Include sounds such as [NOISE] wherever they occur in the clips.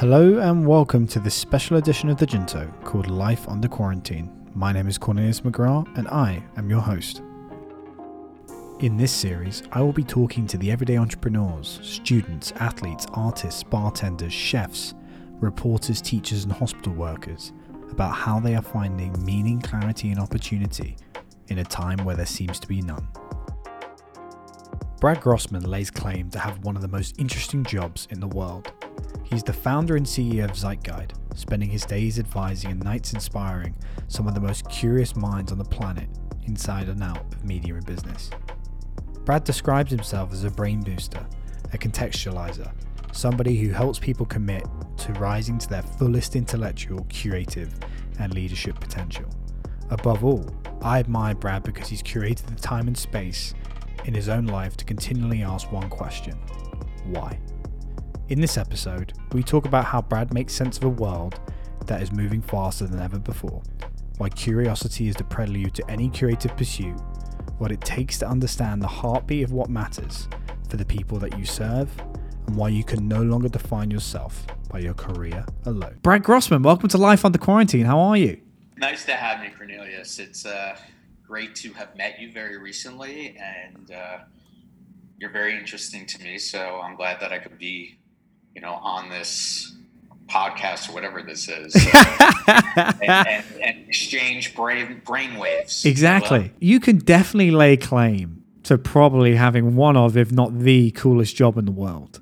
Hello and welcome to this special edition of the Junto called Life Under Quarantine. My name is Cornelius McGrath and I am your host. In this series, I will be talking to the everyday entrepreneurs, students, athletes, artists, bartenders, chefs, reporters, teachers, and hospital workers about how they are finding meaning, clarity, and opportunity in a time where there seems to be none. Brad Grossman lays claim to have one of the most interesting jobs in the world. He's the founder and CEO of Zeitguide, spending his days advising and nights inspiring some of the most curious minds on the planet inside and out of media and business. Brad describes himself as a brain booster, a contextualizer, somebody who helps people commit to rising to their fullest intellectual, creative, and leadership potential. Above all, I admire Brad because he's curated the time and space in his own life to continually ask one question why? In this episode, we talk about how Brad makes sense of a world that is moving faster than ever before, why curiosity is the prelude to any creative pursuit, what it takes to understand the heartbeat of what matters for the people that you serve, and why you can no longer define yourself by your career alone. Brad Grossman, welcome to Life Under Quarantine. How are you? Nice to have you, Cornelius. It's uh, great to have met you very recently, and uh, you're very interesting to me. So I'm glad that I could be, you know, on this podcast or whatever this is, uh, [LAUGHS] and, and, and, exchange brain brain waves. Exactly. You can definitely lay claim to probably having one of, if not the coolest job in the world,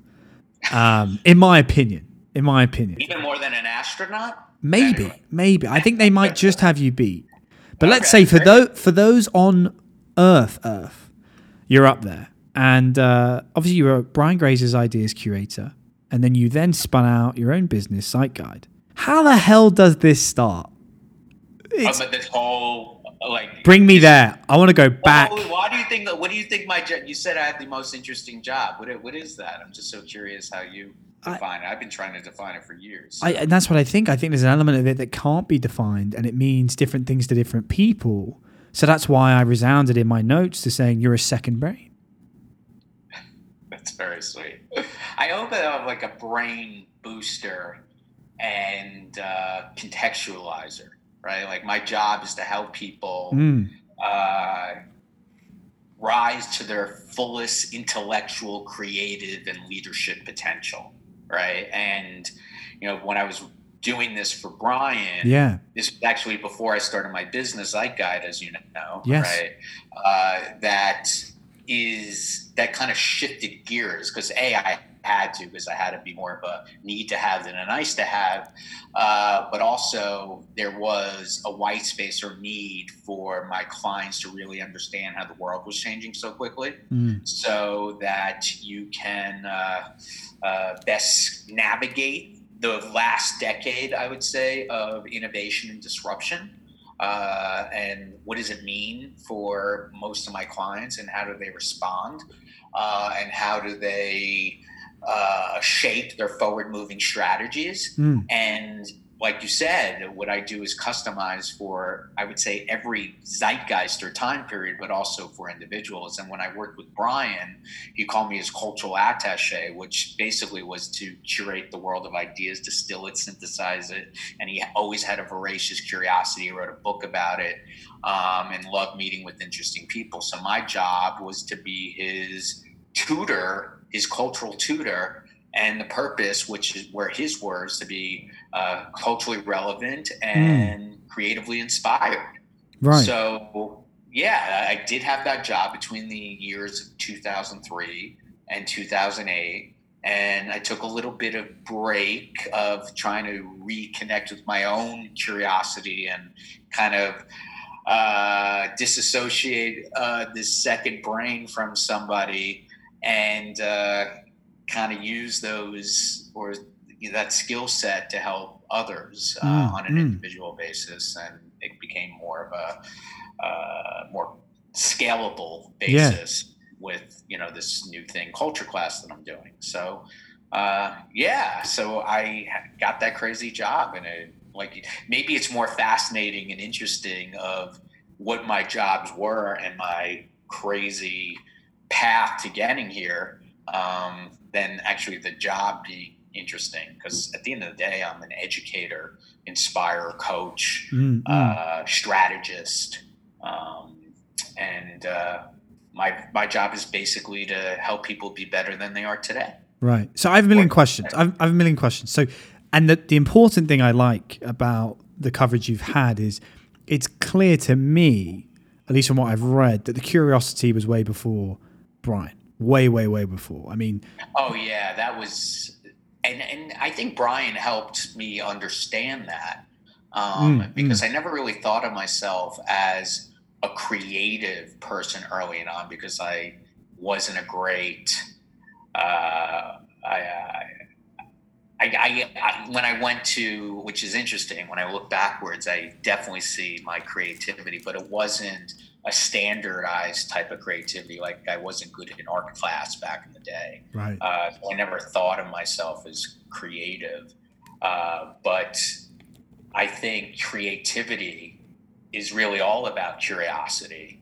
um, in my opinion. In my opinion, even more than an astronaut. Maybe, anyway. maybe. I think they might just have you beat. But okay, let's say for those for those on Earth, Earth, you're up there, and uh, obviously you were Brian Grazer's ideas curator, and then you then spun out your own business, Zeitguide. How the hell does this start? It's, this whole like bring me there. I want to go back. Why, why do you think? What do you think? My you said I had the most interesting job. What what is that? I'm just so curious how you define I, it. I've been trying to define it for years. I, and that's what I think. I think there's an element of it that can't be defined, and it means different things to different people. So that's why I resounded in my notes to saying you're a second brain. That's very sweet. I hope that I'm like a brain booster and uh, contextualizer, right? Like my job is to help people mm. uh, rise to their fullest intellectual, creative, and leadership potential right? And you know, when I was doing this for Brian, yeah, this was actually before I started my business, Zeitguide, as you know, yes. right? Uh, that is that kind of shifted gears because a I had to because I had to be more of a need to have than a nice to have. Uh, but also, there was a white space or need for my clients to really understand how the world was changing so quickly mm. so that you can uh, uh, best navigate the last decade, I would say, of innovation and disruption. Uh, and what does it mean for most of my clients and how do they respond uh, and how do they uh, shape their forward moving strategies. Mm. And like you said, what I do is customize for, I would say, every zeitgeist or time period, but also for individuals. And when I worked with Brian, he called me his cultural attache, which basically was to curate the world of ideas, distill it, synthesize it. And he always had a voracious curiosity. He wrote a book about it um, and loved meeting with interesting people. So my job was to be his tutor his cultural tutor and the purpose, which is where his words to be uh, culturally relevant and mm. creatively inspired. Right. So, yeah, I did have that job between the years of 2003 and 2008. And I took a little bit of break of trying to reconnect with my own curiosity and kind of uh, disassociate uh, this second brain from somebody and uh, kind of use those or that skill set to help others uh, mm, on an mm. individual basis, and it became more of a uh, more scalable basis yeah. with you know this new thing, culture class that I'm doing. So uh, yeah, so I got that crazy job, and it like maybe it's more fascinating and interesting of what my jobs were and my crazy path to getting here um, than actually the job being interesting because at the end of the day, I'm an educator, inspirer, coach, Mm, mm. uh, strategist, um, and uh, my my job is basically to help people be better than they are today. Right. So I have a million questions. I've, I have a million questions. So, and the, the important thing I like about the coverage you've had is it's clear to me, at least from what I've read, that the curiosity was way before Brian. Way, way, way before. I mean, Oh yeah, that was, and and I think Brian helped me understand that um, Mm, because I never really thought of myself as a creative person early on because I wasn't a great. Uh, I, I, I, I, I when I went to, which is interesting, when I look backwards, I definitely see my creativity, but it wasn't a standardized type of creativity. Like I wasn't good in art class back in the day. right. Uh, I never thought of myself as creative, uh, but I think creativity is really all about curiosity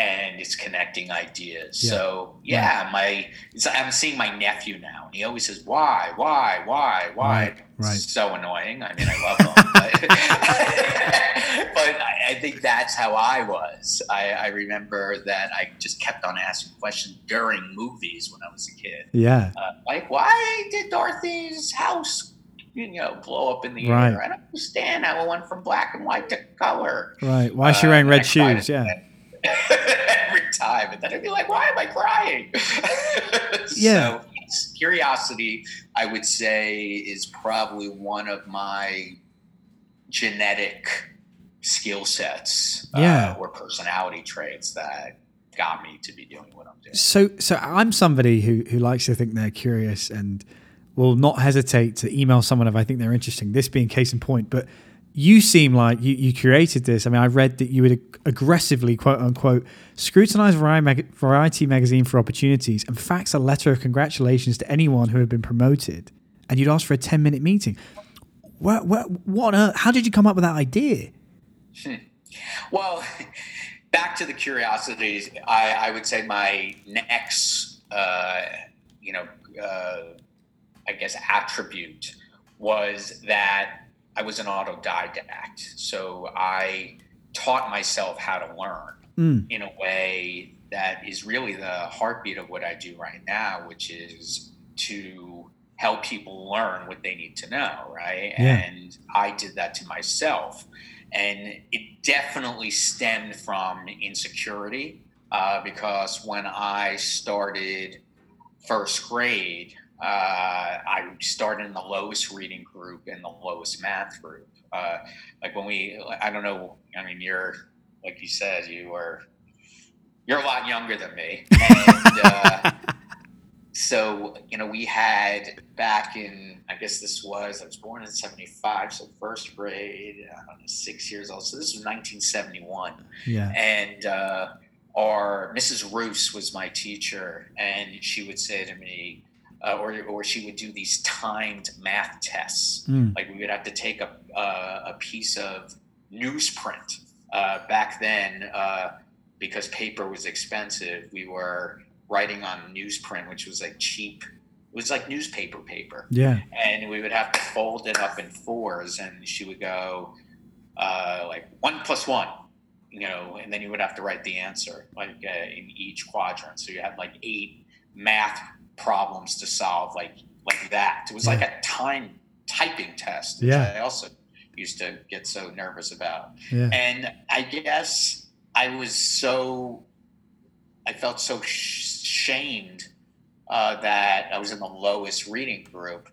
and it's connecting ideas. Yeah. So yeah, my I'm seeing my nephew now, and he always says, "Why, why, why, why?" Right, right. So annoying. I mean, I love him, but, [LAUGHS] but I, I think that's how I was. I, I remember that I just kept on asking questions during movies when I was a kid. Yeah. Uh, like, why did Dorothy's house, you know, blow up in the Right. air? I don't understand how it went from black and white to color. Right. Why is she Uh, wearing red shoes? Yeah. that [LAUGHS] Every time, and then I'd be like, "Why am I crying?" [LAUGHS] Yeah. So, curiosity, I would say, is probably one of my genetic skill sets Yeah. uh, or personality traits that got me to be doing what I'm doing. So, so I'm somebody who who likes to think they're curious and will not hesitate to email someone if I think they're interesting. This being case in point, but you seem like you, you created this. I mean, I read that you would ag- aggressively, quote unquote, scrutinize Variety, mag- Variety magazine for opportunities and fax a letter of congratulations to anyone who had been promoted, and you'd ask for a 10 minute meeting. What, what, what? How did you come up with that idea? Well, [LAUGHS] back to the curiosities, I, I would say my next, uh, you know, uh, I guess attribute was that I was an autodidact. So I taught myself how to learn Mm, in a way that is really the heartbeat of what I do right now, which is to help people learn what they need to know, right? Yeah. And I did that to myself. And it definitely stemmed from insecurity uh, because when I started first grade, uh, I started in the lowest reading group and the lowest math group. Uh, like when we, I don't know, I mean, you're, like you said, you were, you're a lot younger than me. And, uh, [LAUGHS] so you know we had back in i guess this was i was born in 75 so first grade i don't know six years old so this was 1971 yeah. and uh, our mrs roos was my teacher and she would say to me uh, or, or she would do these timed math tests. Mm, like we would have to take a, uh, a piece of newsprint uh, back then uh, because paper was expensive we were writing on newsprint which was like cheap. It was like newspaper paper. Yeah. and we would have to fold it up in fours and she would go uh, like one plus one you know and then you would have to write the answer like uh, in each quadrant. So you had like eight math problems to solve like like that it was like a time typing test which Yeah. i also used to get so nervous about Yeah. and I guess I was so, I felt so sh- shamed uh, that I was in the lowest reading group.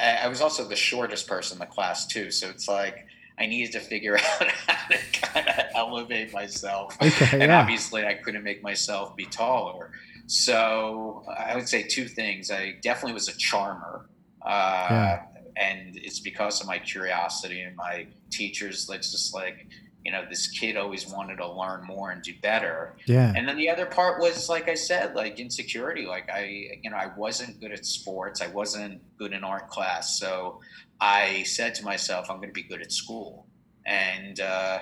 I I was also the shortest person in the class too, so it's like I needed to figure [LAUGHS] out how to kind of elevate myself. Okay. And Yeah. obviously, I couldn't make myself be taller. So I would say two things. I definitely was a charmer. Uh, Yeah. And it's because of my curiosity and my teachers. That's just like, you know, this kid always wanted to learn more and do better. Yeah. And then the other part was, like I said, like insecurity. Like I, you know, I wasn't good at sports. I wasn't good in art class. So I said to myself, I'm going to be good at school. And, uh,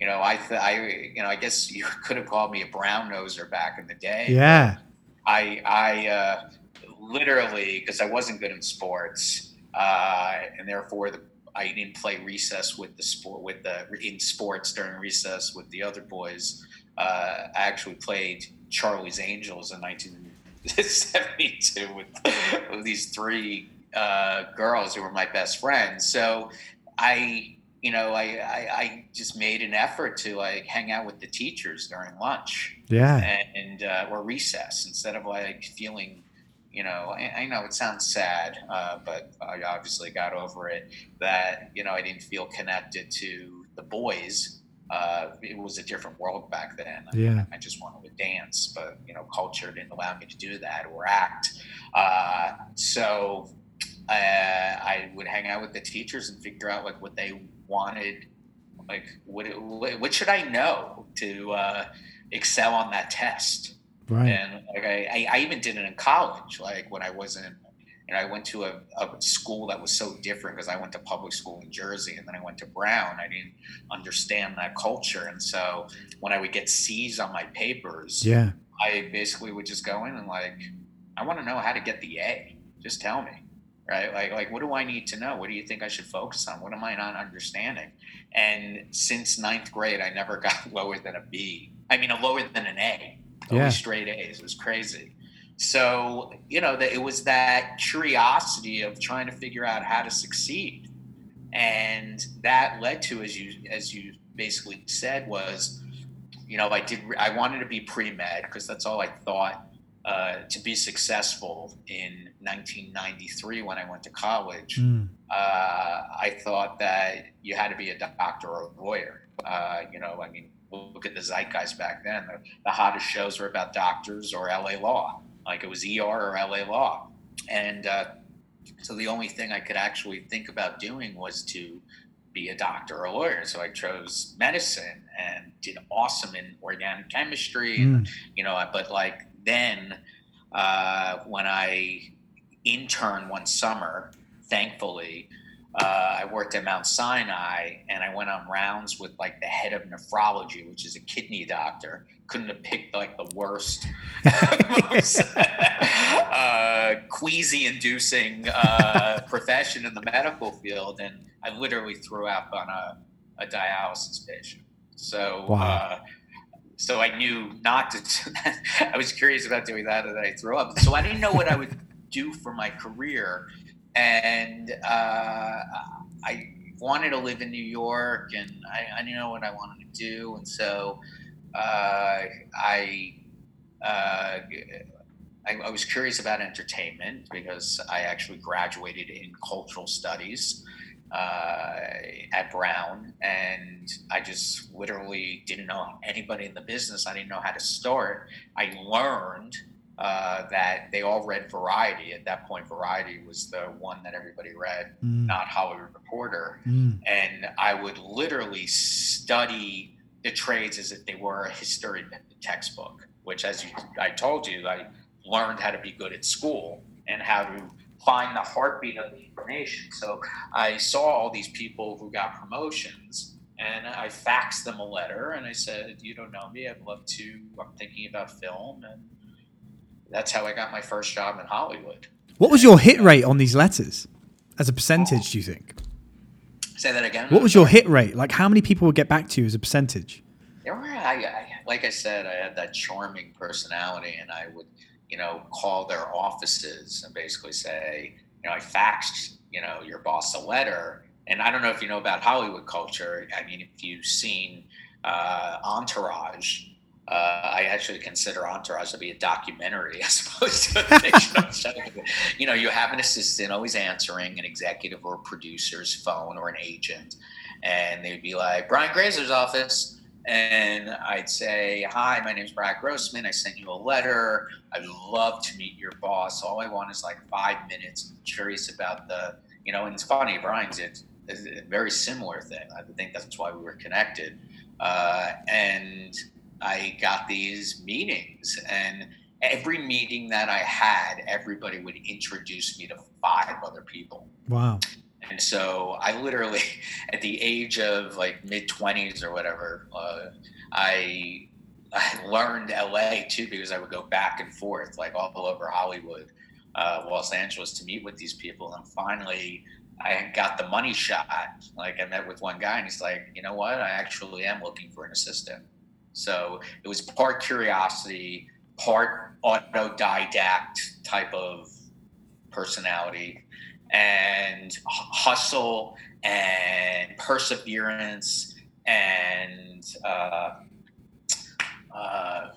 you know, I, th- I, you know, I guess you [LAUGHS] could have called me a brown noser back in the day. Yeah. I, I uh, literally, because I wasn't good in sports, uh, and therefore the, I didn't play recess with the sport with the in sports during recess with the other boys. Uh, I actually played Charlie's Angels in 1972 with, with these three uh, girls who were my best friends. So I, you know, I, I, I, just made an effort to like hang out with the teachers during lunch. Yeah. And, uh, or recess instead of like feeling, you know, I, I know it sounds sad, uh, but I obviously got over it that, you know, I didn't feel connected to the boys. Uh, it was a different world back then. Yeah. I, I just wanted to dance, but you know, culture didn't allow me to do that or act. Uh, so uh, I would hang out with the teachers and figure out like what they wanted, like what what should I know to uh, excel on that test. Right. And like I, I even did it in college, like when I wasn't and I went to a, a school that was so different because I went to public school in Jersey and then I went to Brown. I didn't understand that culture. And so when I would get C's on my papers, yeah, I basically would just go in and like, I want to know how to get the A. Just tell me right? Like, like what do I need to know? What do you think I should focus on? What am I not understanding? And since ninth grade, I never [LAUGHS] got lower than a B. I mean, a lower than an A. Yeah. Always straight A's. It was crazy. So you know that it was that curiosity of trying to figure out how to succeed, and that led to, as you as you basically said, was you know I did I wanted to be pre med because that's all I thought uh, to be successful in 1993 when I went to college, mm. uh, I thought that you had to be a doctor or a lawyer. Uh, you know, I mean, look at the zeitgeist back then. The, the, hottest shows were about doctors or LA law, like it was ER or LA law. And uh, so the only thing I could actually think about doing was to be a doctor or a lawyer. So I chose medicine and did awesome in organic chemistry. Mm. And, you know, but like then uh, when I interned one summer, thankfully, uh, I worked at Mount Sinai and I went on rounds with like the head of nephrology, which is a kidney doctor. Couldn't have picked like the worst, most [LAUGHS] [LAUGHS] uh, queasy inducing uh, profession in the medical field. And I literally threw up on a, a dialysis patient. So, wow. So I knew not to. [LAUGHS] I was curious about doing that, and I threw up. So I didn't know what I would [LAUGHS] do for my career, and uh, I wanted to live in New York, and I, I, didn't know what I wanted to do, and so uh, I, uh, I, I was curious about entertainment because I actually graduated in cultural studies uh, at Brown, and I just literally didn't know anybody in the business. I didn't know how to start. I learned uh, that they all read Variety. At that point, Variety was the one that everybody read, mm. not Hollywood Reporter. Mm. And I would literally study the trades as if they were a history textbook. Which, as you, I told you, I learned how to be good at school and how to find the heartbeat of the information. So I saw all these people who got promotions and I faxed them a letter and I said, You don't know me. I'd love to. I'm thinking about film. And that's how I got my first job in Hollywood. What was your hit rate on these letters as a percentage, do you think? Say that again. What was your hit rate? Like, how many people would get back to you as a percentage? There were, I, I, like I said, I had that charming personality and I would you know, call their offices and basically say, you know, I faxed, you know, your boss a letter. And I don't know if you know about Hollywood culture. I mean, if you've seen uh, Entourage, uh, I actually consider Entourage to be a documentary [LAUGHS] as opposed to a fictional [LAUGHS] show. You know, you have an assistant always answering an executive or producer's phone or an agent, and they'd be like, Brian Grazer's office and I'd say, Hi, my name's Brad Grossman. I sent you a letter. I'd love to meet your boss. All I want is like five minutes. I'm curious about the, you know, and it's funny, Brian's it's a very similar thing. I think that's why we were connected. Uh, and I got these meetings, and every meeting that I had, everybody would introduce me to five other people. Wow. And so I literally, [LAUGHS] at the age of like mid 20s or whatever, uh, I, I learned LA too because I would go back and forth like all over Hollywood. uh, Los Angeles to meet with these people. And finally, I got the money shot. Like I met with one guy, and he's like, you know what? I actually am looking for an assistant. So it was part curiosity, part autodidact type of personality, and hustle and perseverance and uh, uh,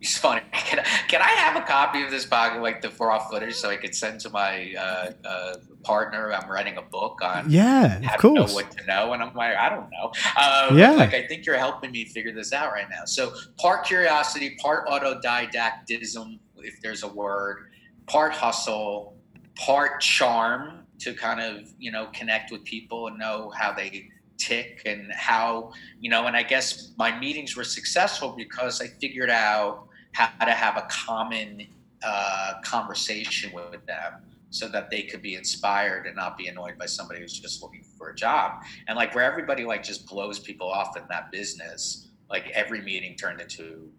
it's funny. [LAUGHS] Can I, can I have a copy of this book, like the raw footage, so I could send to my uh, uh, partner? I'm writing a book on yeah, how of course. to know what to know, and I'm like, I don't know. Um, Yeah. like I think you're helping me figure this out right now. So part curiosity, part autodidactism, if there's a word, part hustle, part charm to kind of you know connect with people and know how they tick and how you know and i guess my meetings were successful because i figured out how to have a common uh, conversation with them so that they could be inspired and not be annoyed by somebody who's just looking for a job. And like where everybody like just blows people off in that business like every meeting turned into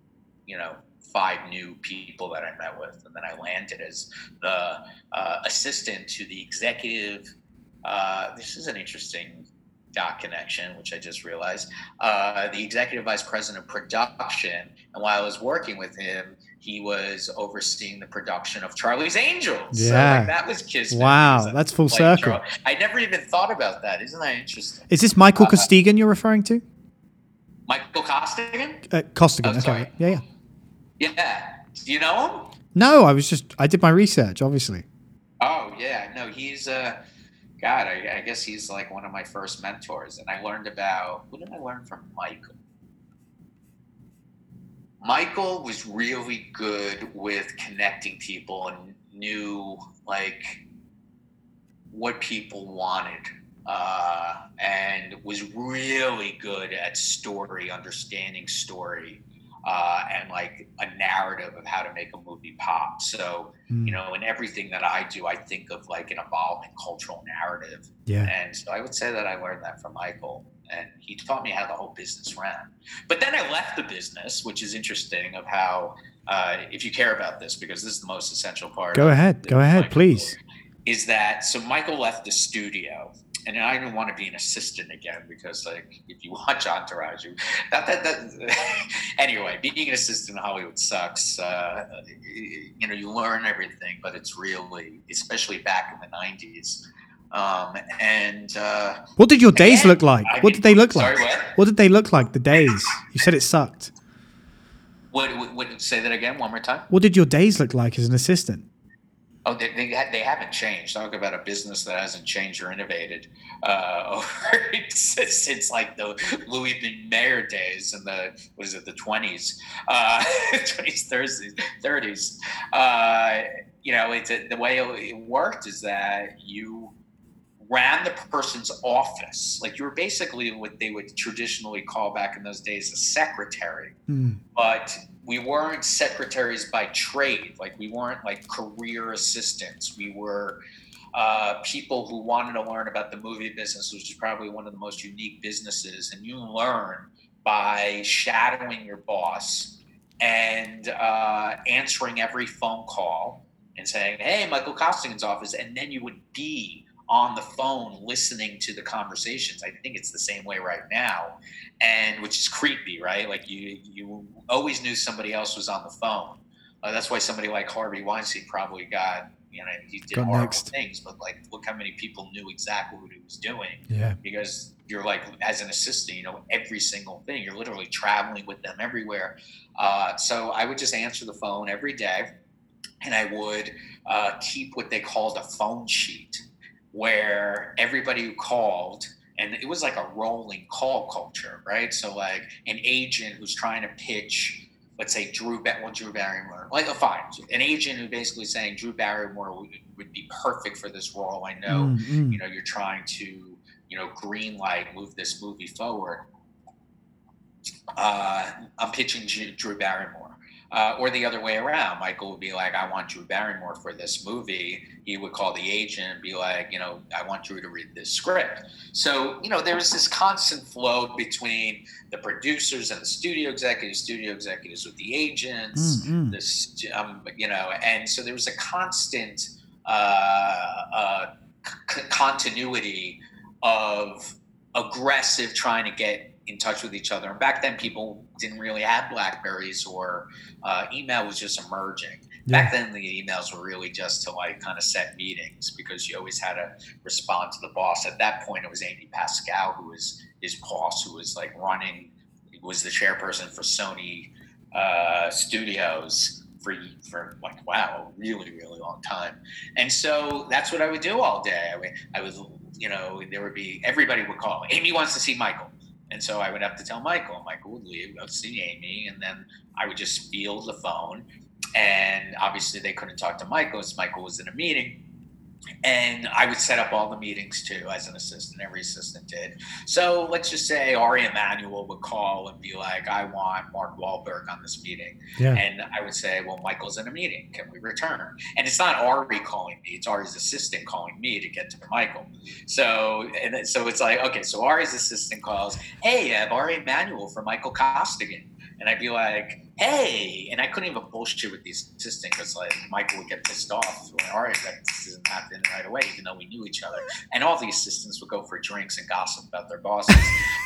you know five new people that i met with and then i landed as the uh, assistant to the executive uh, this is an interesting dot connection, which I just realized, uh, the executive vice president of production. And while I was working with him, he was overseeing the production of Charlie's Angels. So Yeah. like, that was Kismet. Wow, that's full circle. I never even thought about that. Isn't that interesting? Is this Michael Uh, Costigan you're referring to? Michael Costigan? Uh, Costigan. Oh, okay. sorry. Yeah, yeah. Yeah. Do you know him? No, I was just I did my research, obviously. Oh yeah, no, he's uh, God, I, I guess he's like one of my first mentors, and I learned about what did I learn from Michael? Michael was really good with connecting people and knew like what people wanted, uh, and was really good at story, understanding story, uh, and like a narrative of how to make a movie pop. So Hmm, you know, in everything that I do, I think of like an evolving cultural narrative. yeah. And so I would say that I learned that from Michael. And he taught me how the whole business ran. But then I left the business, which is interesting of how, uh, if you care about this, because this is the most essential part. Go ahead. Go ahead, Michael please. Is that so? Michael left the studio, and I didn't want to be an assistant again because, like, if you watch Entourage, you that that, that [LAUGHS] anyway, being an assistant in Hollywood sucks. Uh, you know, you learn everything, but it's really, especially back in the '90s. Um, and uh, What did your days look like? I What mean- did they look sorry, like? what? What did they look like? The days. You said it sucked. What, what, what? Say that again, one more time. What did your days look like as an assistant? Oh, they, they, they haven't changed. Talk about a business that hasn't changed or innovated uh, [LAUGHS] since, like the Louis B. Mayer days in the what is it the twenties, [LAUGHS] twenties, thirties, thirties. Uh, you know, it's the way it worked is that you ran the person's office. Like you were basically what they would traditionally call back in those days a secretary Hmm, but we weren't secretaries by trade. Like we weren't like career assistants. We were uh, people who wanted to learn about the movie business, which is probably one of the most unique businesses. And you learn by shadowing your boss and uh, answering every phone call and saying, "Hey, Michael Costigan's office," and then you would be on the phone listening to the conversations. I think it's the same way right now, and which is creepy, right? Like you you always knew somebody else was on the phone. Uh, that's why somebody like Harvey Weinstein probably got you know he did horrible next. things, but like look how many people knew exactly what he was doing yeah. because you're like as an assistant you know every single thing you're literally traveling with them everywhere uh, so i would just answer the phone every day and i would uh, keep what they called a phone sheet where everybody who called and it was like a rolling call culture right so like an agent who's trying to pitch let's say Drew, well, Drew Barrymore, like a fine, an agent who basically saying Drew Barrymore would, would be perfect for this role. I know Mm, mm. you know you're trying to you know green light move this movie forward uh, i'm pitching drew barrymore Uh, or the other way around. Michael would be like, I want Drew Barrymore for this movie. He would call the agent and be like, you know, I want Drew to read this script. So, you know, there was this constant flow between the producers and the studio executives, studio executives with the agents, mm-hmm. this, um, you know, and so there was a constant uh, uh, c- continuity of aggressive trying to get in touch with each other. And back then, people didn't really have Blackberries or uh, email was just emerging. Yeah. Back then, the emails were really just to like kind of set meetings because you always had to respond to the boss. At that point, it was Amy Pascal who was his boss, who was like running, was the chairperson for Sony uh, Studios for for like wow, a really really long time. And so that's what I would do all day. I would, I would you know there would be everybody would call. Amy wants to see Michael. And so I would have to tell Michael. Michael would leave, go see Amy, and then I would just field the phone. And obviously, they couldn't talk to Michael as Michael was in a meeting and I would set up all the meetings too as an assistant. Every assistant did. So let's just say Ari Emanuel would call and be like, "I want Mark Wahlberg on this meeting," yeah. and I would say, "Well, Michael's in a meeting. Can we return?" And it's not Ari calling me; it's Ari's assistant calling me to get to Michael. So and so it's like, okay, so Ari's assistant calls, "Hey, I have Ari Emanuel for Michael Costigan," and I'd be like hey, and I couldn't even bullshit with the assistant because like Michael would get pissed off. When, All right, that doesn't happen right away, even though we knew each other. And all the assistants would go for drinks and gossip about their bosses.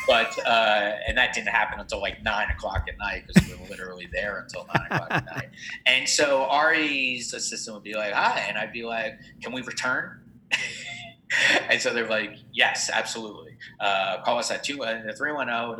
but uh, and that didn't happen until like nine o'clock at night because we were literally there until nine o'clock at night. And so Ari's assistant would be like, hi, and I'd be like, can we return? [LAUGHS] and so they're like, yes, absolutely. Uh, call us at two uh, three one zero.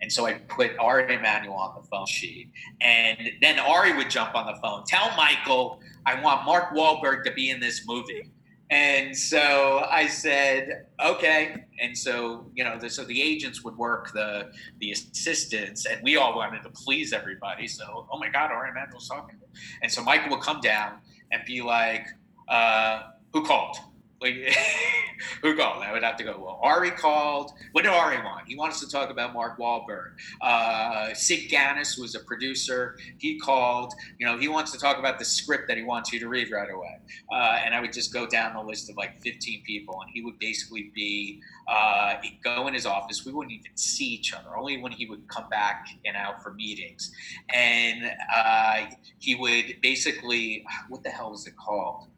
And so I put Ari Emanuel on the phone sheet. And then Ari would jump on the phone, tell Michael, I want Mark Wahlberg to be in this movie. And so I said, okay. And so, you know, the, so the agents would work the the assistants, and we all wanted to please everybody. So, oh my God, Ari Emanuel's talking. And so Michael would come down and be like, uh, who called? Like, [LAUGHS] who called? I would have to go. Well, Ari called. What did Ari want? He wants to talk about Mark Wahlberg. Uh, Sid Ganis was a producer. He called. You know, he wants to talk about the script that he wants you to read right away. Uh, and I would just go down the list of like 15 people, and he would basically be uh, go in his office. We wouldn't even see each other. Only when he would come back and out for meetings, and uh, he would basically what the hell was it called?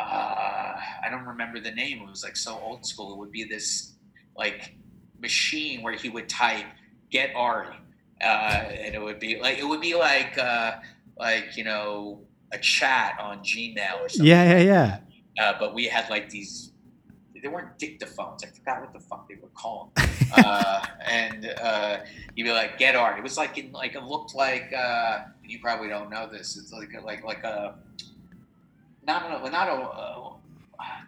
Uh, I don't remember the name. It was like so old school. It would be this like machine where he would type "Get Ari," uh, and it would be like it would be like uh, like you know a chat on Gmail or something. Yeah, yeah, yeah. Uh, but we had like these. They weren't dictaphones. I forgot what the fuck they were called. [LAUGHS] uh, and uh, you'd be like, "Get Ari." It was like in like it looked like. Uh, you probably don't know this. It's like like like a not a, not a, a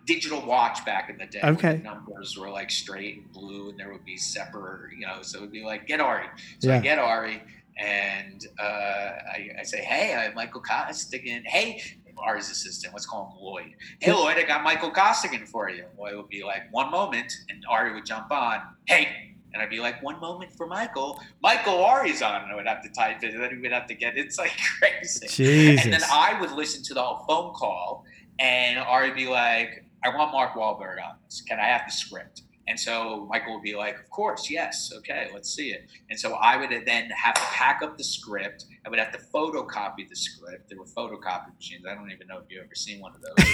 digital watch back in the day. Okay. The numbers were like straight and blue, and there would be separate, you know. So it would be like, get Ari. So yeah. I get Ari, and uh, I, I, say, hey, I'm Michael Costigan. Hey, Ari's assistant. Let's call him Lloyd. Hey, Lloyd, I got Michael Costigan for you. Lloyd would be like, one moment, and Ari would jump on. Hey. And I'd be like, one moment for Michael. Michael Ari's on. And I would have to type it, and then he would have to get it. It's [LAUGHS] like crazy. Jesus. And then I would listen to the whole phone call, and Ari would be like, I want Mark Wahlberg on this. Can I have the script? And so Michael would be like, Of course, yes, okay, let's see it. And so I would then have to pack up the script. I would have to photocopy the script. There were photocopy machines. I don't even know if you've ever seen one of those. [LAUGHS]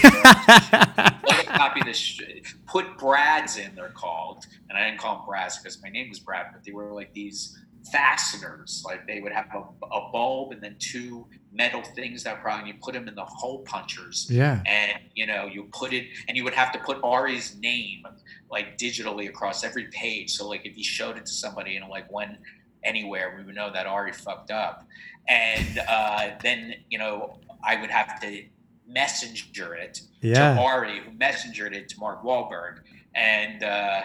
photocopy the put Brads in, they're called. And I didn't call them Brads because my name was Brad, but they were like these fasteners. Like they would have a, a, bulb and then two metal things that probably you put them in the hole punchers. Yeah. And you know you put it, and you would have to put Ari's name like digitally across every page. So like if you showed it to somebody and like when anywhere, we would know that Ari fucked up. And uh, then you know I would have to messenger it yeah. to Ari, who messengered it to Mark Wahlberg, and. Uh,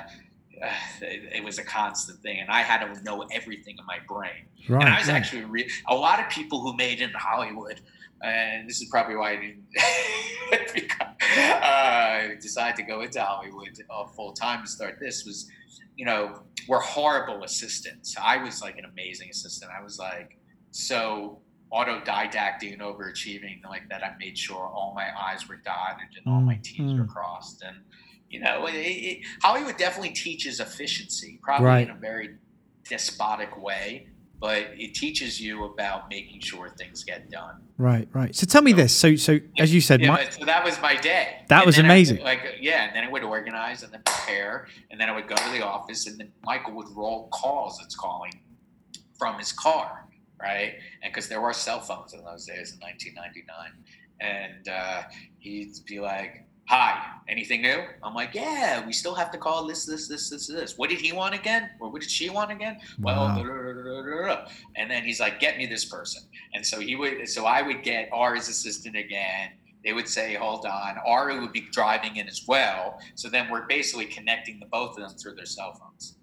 it, it, was a constant thing, and I had to know everything in my brain. Right, and I was right. actually re- a lot of people who made it in Hollywood, and this is probably why I didn't [LAUGHS] uh, decide to go into Hollywood uh, full time to start this. Was you know we're horrible assistants. I was like an amazing assistant. I was like so autodidacting and overachieving like that. I made sure all my I's were dotted and all my T's Mm, were mm. crossed. And you know, it, it, Hollywood definitely teaches efficiency, probably Right. in a very despotic way, but it teaches you about making sure things get done. Right, right. So tell me this. So, so as you said, Yeah, my, so that was my day. That And was amazing. like, yeah, and then I would organize and then prepare, and then I would go to the office, and then Michael would roll calls. It's calling from his car, right? And because there were cell phones in those days in 1999, and uh, he'd be like, "Hi, anything new?" I'm like, "Yeah, we still have to call this, this, this, this, this. What did he want again? Or what did she want again?" Well, Wow. blah. and then he's like, "Get me this person." And so he would, so I would get Ari's assistant again. They would say, "Hold on." Ari would be driving in as well. So then we're basically connecting the both of them through their cell phones.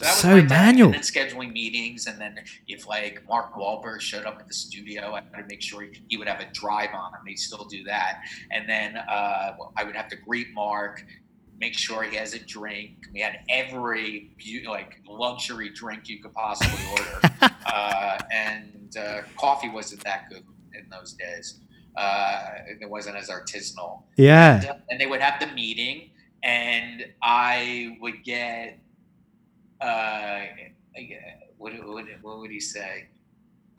So that was So my manual. And then scheduling meetings, and then if like Mark Wahlberg showed up at the studio, I had to make sure he, he would have a drive on him. They still do that. And then uh, I would have to greet Mark, make sure he has a drink. We had every like luxury drink you could possibly order, [LAUGHS] uh, and uh, coffee wasn't that good in those days. Uh, it wasn't as artisanal. yeah. And, and they would have the meeting, and I would get, uh, what, what, what would he say?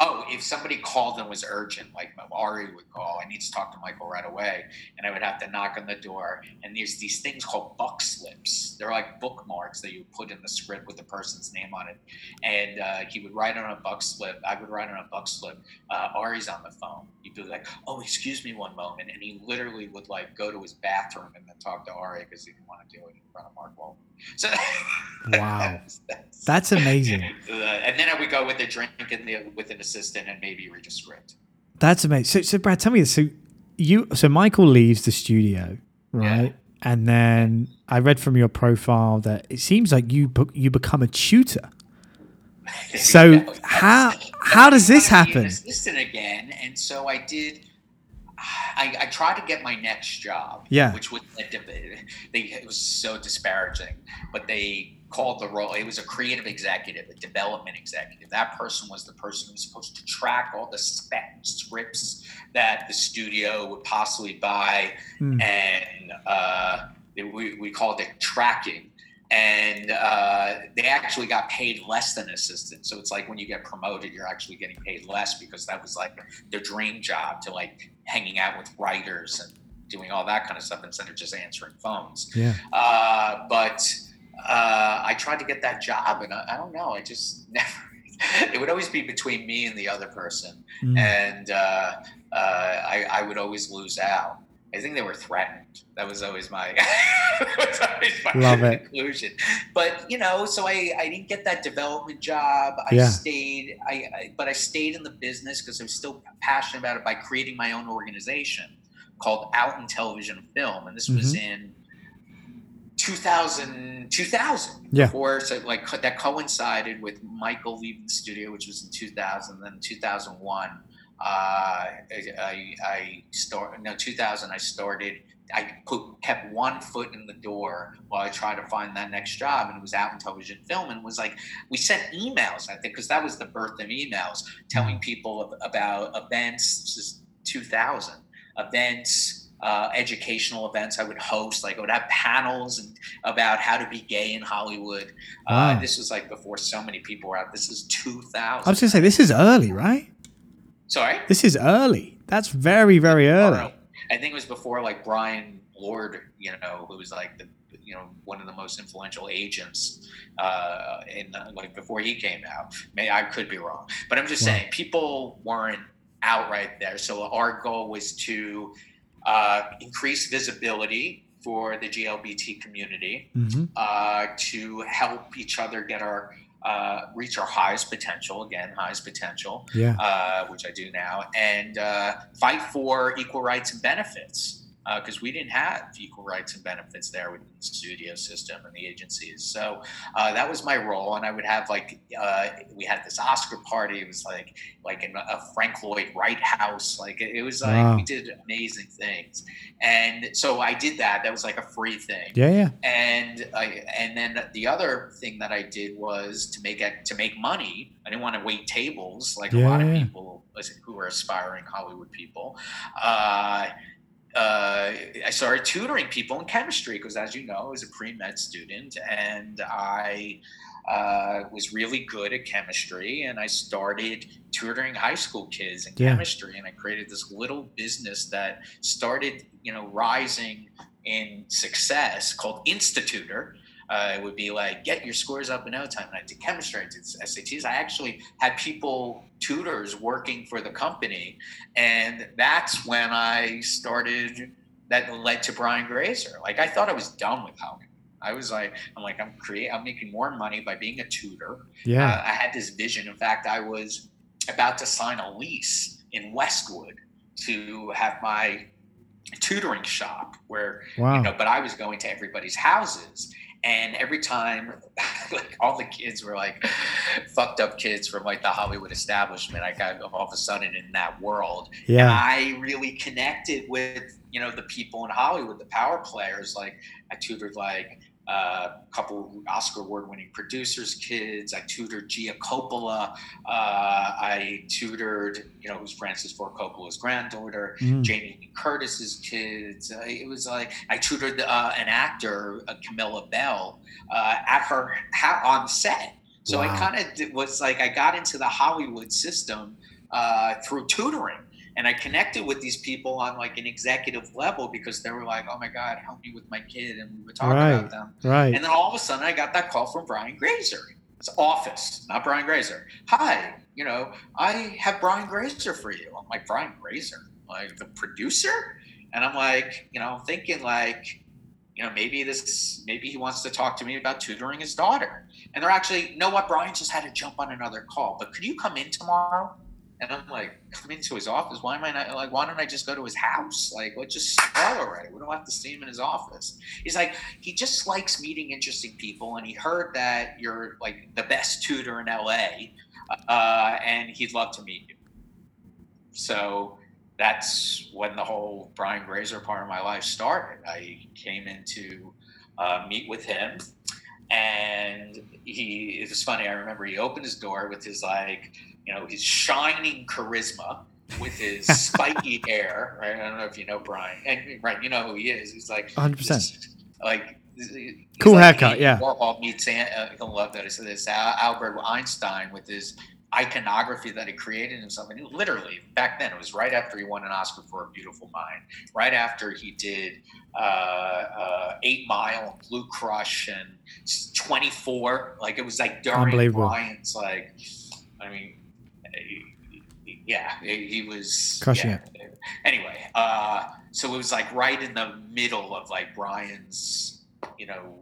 Oh, if somebody called and was urgent, like Ari would call, I need to talk to Michael right away, and I would have to knock on the door. And there's these things called buck slips. They're like bookmarks that you put in the script with the person's name on it. And uh, he would write on a buck slip. I would write on a buck slip. Uh, Ari's on the phone. He'd be like, "Oh, excuse me, one moment," and he literally would like go to his bathroom and then talk to Ari because he didn't want to do it in front of Mark Wahlberg. So, [LAUGHS] Wow. that's- [LAUGHS] that's- That's amazing. uh, and then I would go with a drink and the, with an assistant and maybe read a script. That's amazing. So, so Brad, tell me this. So you, so Michael leaves the studio, right? And then I read from your profile that it seems like you you become a tutor. [LAUGHS] So Yeah. how how does this I wanted to be an happen? Assistant again, and so I did. I, I tried to get my next job. Yeah. Which was they, it was so disparaging, but they called the role. It was a creative executive, a development executive. That person was the person who was supposed to track all the spec scripts that the studio would possibly buy, Hmm. and uh, we we called it tracking and uh, they actually got paid less than assistant. So it's like when you get promoted, you're actually getting paid less because that was like their dream job to like hanging out with writers and doing all that kind of stuff instead of just answering phones. Yeah. Uh, but uh, I tried to get that job, and I, I don't know. I just [LAUGHS] never. It would always be between me and the other person, Mm. and uh, uh, I, I would always lose out. I think they were threatened. That was always my, [LAUGHS] was always my Love it. conclusion. But you know, so I, I didn't get that development job. I Yeah. stayed, I, I but I stayed in the business because I was still passionate about it by creating my own organization called Out in Television and Film, and this was Mm-hmm. in 2000, 2000. Yeah. Before, so like that coincided with Michael leaving the studio, which was in 2000. Then 2001, uh, I, I, I started. No, 2000. I started. I put kept one foot in the door while I tried to find that next job, and it was out in television film. And it was like we sent emails, I think, because that was the birth of emails, telling people about events. This is 2000 events. Uh, educational events I would host, like I would have panels and about how to be gay in Hollywood. Uh, this was like before so many people were out. This is 2000. I was gonna say this is early, right? Sorry. This is early. That's very very early. I think it was before like Bryan Lourd, you know, who was like the you know one of the most influential agents uh, in like before he came out. May I could be wrong, but I'm just Wow. saying people weren't out right there. So our goal was to uh, increase visibility for the GLBT community hmm uh, to help each other get our uh, reach our highest potential again highest potential Yeah. uh, which I do now, and uh, fight for equal rights and benefits. Because uh, we didn't have equal rights and benefits there within the studio system and the agencies. So uh, that was my role, and I would have like uh, we had this Oscar party. It was like like in a Frank Lloyd Wright house. Like it, was like wow. we did amazing things, and so I did that. That was like a free thing. Yeah, yeah. And I, and then the other thing that I did was to make it to make money. I didn't want to wait tables like yeah, a lot of people who were aspiring Hollywood people. Uh, uh, I started tutoring people in chemistry because, as you know, I was a pre med student and I uh, was really good at chemistry. And I started tutoring high school kids in yeah. chemistry. And I created this little business that started, you know, rising in success called Institutor uh, it would be like get your scores up in no time. And I did chemistry, I did SATs. I actually had people, tutors, working for the company, and that's when I started. That led to Brian Grazer. Like I thought I was done with Hollywood. I was like, I'm like, I'm create, I'm making more money by being a tutor. Yeah. Uh, I had this vision. In fact, I was about to sign a lease in Westwood to have my tutoring shop where wow. you know but i was going to everybody's houses and every time [LAUGHS] like all the kids were like fucked up kids from like the hollywood establishment i got all of a sudden in that world. Yeah. And i really connected with you know the people in hollywood the power players like i tutored like a couple Oscar award winning producers' kids. I tutored Gia Coppola. Uh, I tutored, you know, who's Francis Ford Coppola's granddaughter, mm. Jamie Curtis's kids. Uh, it was like I tutored uh, an actor, uh, Camilla Belle, uh, at her ha- on set. So wow. I kind of was like, I got into the Hollywood system uh, through tutoring and I connected with these people on like an executive level because they were like, "Oh my God, help me with my kid," and we would talk right, about them. Right. And then all of a sudden, I got that call from Brian Grazer. It's office, not Brian Grazer. Hi, you know, I have Brian Grazer for you. I'm like Brian Grazer, like the producer, and I'm like, you know, thinking like, you know, maybe this, maybe he wants to talk to me about tutoring his daughter. And they're actually, you know what, Brian just had to jump on another call, but could you come in tomorrow? And I'm like, come into his office. Why am I not like? Why don't I just go to his house? Like, let's just start already. We don't have to see him in his office. He's like, he just likes meeting interesting people, and he heard that you're like the best tutor in LA, uh, and he'd love to meet you. So that's when the whole Brian Grazer part of my life started. I came in to uh, meet with him, and he. It was funny. I remember he opened his door with his like you know, his shining charisma with his [LAUGHS] spiky hair, right? I don't know if you know Brian, and right, you know who he is. He's like 100. percent Like cool like haircut, yeah. Warhol meets uh, he'll love that. It's this Albert Einstein with his iconography that he created himself. And literally back then, it was right after he won an Oscar for A Beautiful Mind, right after he did uh, uh, Eight Mile, and Blue Crush, and 24. Like it was like during Brian's like, I mean, yeah, he was crushing yeah. it. Anyway, uh, so it was like right in the middle of like Brian's, you know,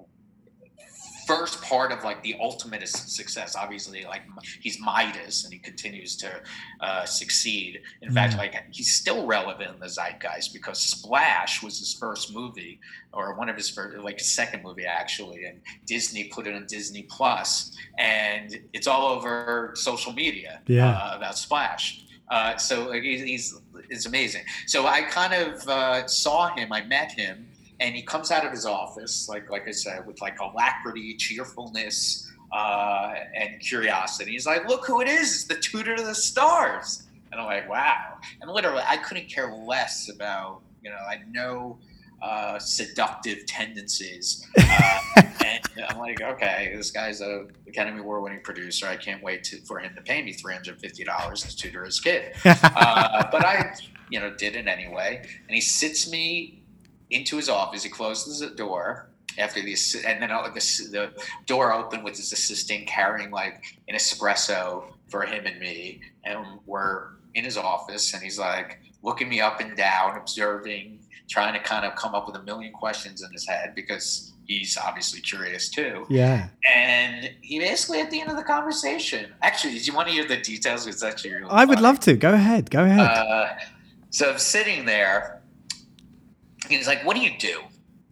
first part of like the ultimate success. Obviously, like he's Midas and he continues to uh, succeed. In mm. fact, like he's still relevant in the zeitgeist because Splash was his first movie or one of his first, like his second movie actually, and Disney put it on Disney Plus, and it's all over social media yeah. uh, about Splash. Uh, so he's, he's it's amazing. So I kind of uh, saw him, I met him and he comes out of his office, like like I said, with like alacrity, cheerfulness, uh, and curiosity. He's like, "Look who it is! It's the tutor to the stars." And I'm like, "Wow!" And literally, I couldn't care less about you know, I no uh, seductive tendencies, uh, and I'm like, "Okay, this guy's a Academy Award-winning producer. I can't wait to, for him to pay me three hundred fifty dollars to tutor his kid." [LAUGHS] Uh, but I, you know, did it anyway, and he sits me into his office. He closes the door after the and then the, the door opened with his assistant carrying like an espresso for him and me, and we're in his office, and he's like looking me up and down, observing, trying to kind of come up with a million questions in his head because he's obviously curious too. Yeah. And he basically at the end of the conversation, actually, did you want to hear the details? It's actually really I would love to. Go ahead. Go ahead. Uh, so I'm sitting there he's like, "What do you do?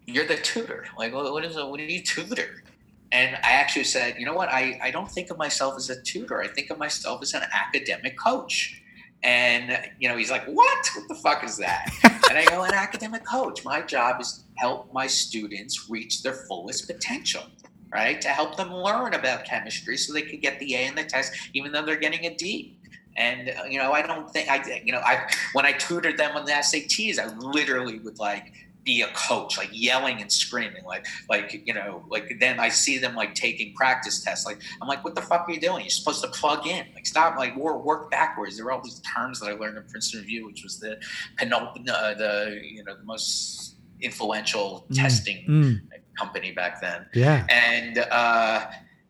You're the tutor. Like, what is it? What do you tutor?" And I actually said, "You know what? I I don't think of myself as a tutor. I think of myself as an academic coach." And you know, he's like, "What? What the fuck is that?" [LAUGHS] and I go, "An academic coach. My job is to help my students reach their fullest potential." Right to help them learn about chemistry so they could get the A in the test, even though they're getting a D. And uh, you know, I don't think I, you know, I when I tutored them on the SATs, I literally would like be a coach, like yelling and screaming, like like you know, like then I see them like taking practice tests. Like I'm like, what the fuck are you doing? You're supposed to plug in. Like stop, like work work backwards. There were all these terms that I learned in Princeton Review, which was the penultimate, uh, the you know the most influential mm. testing mm. company back then. Yeah, and. uh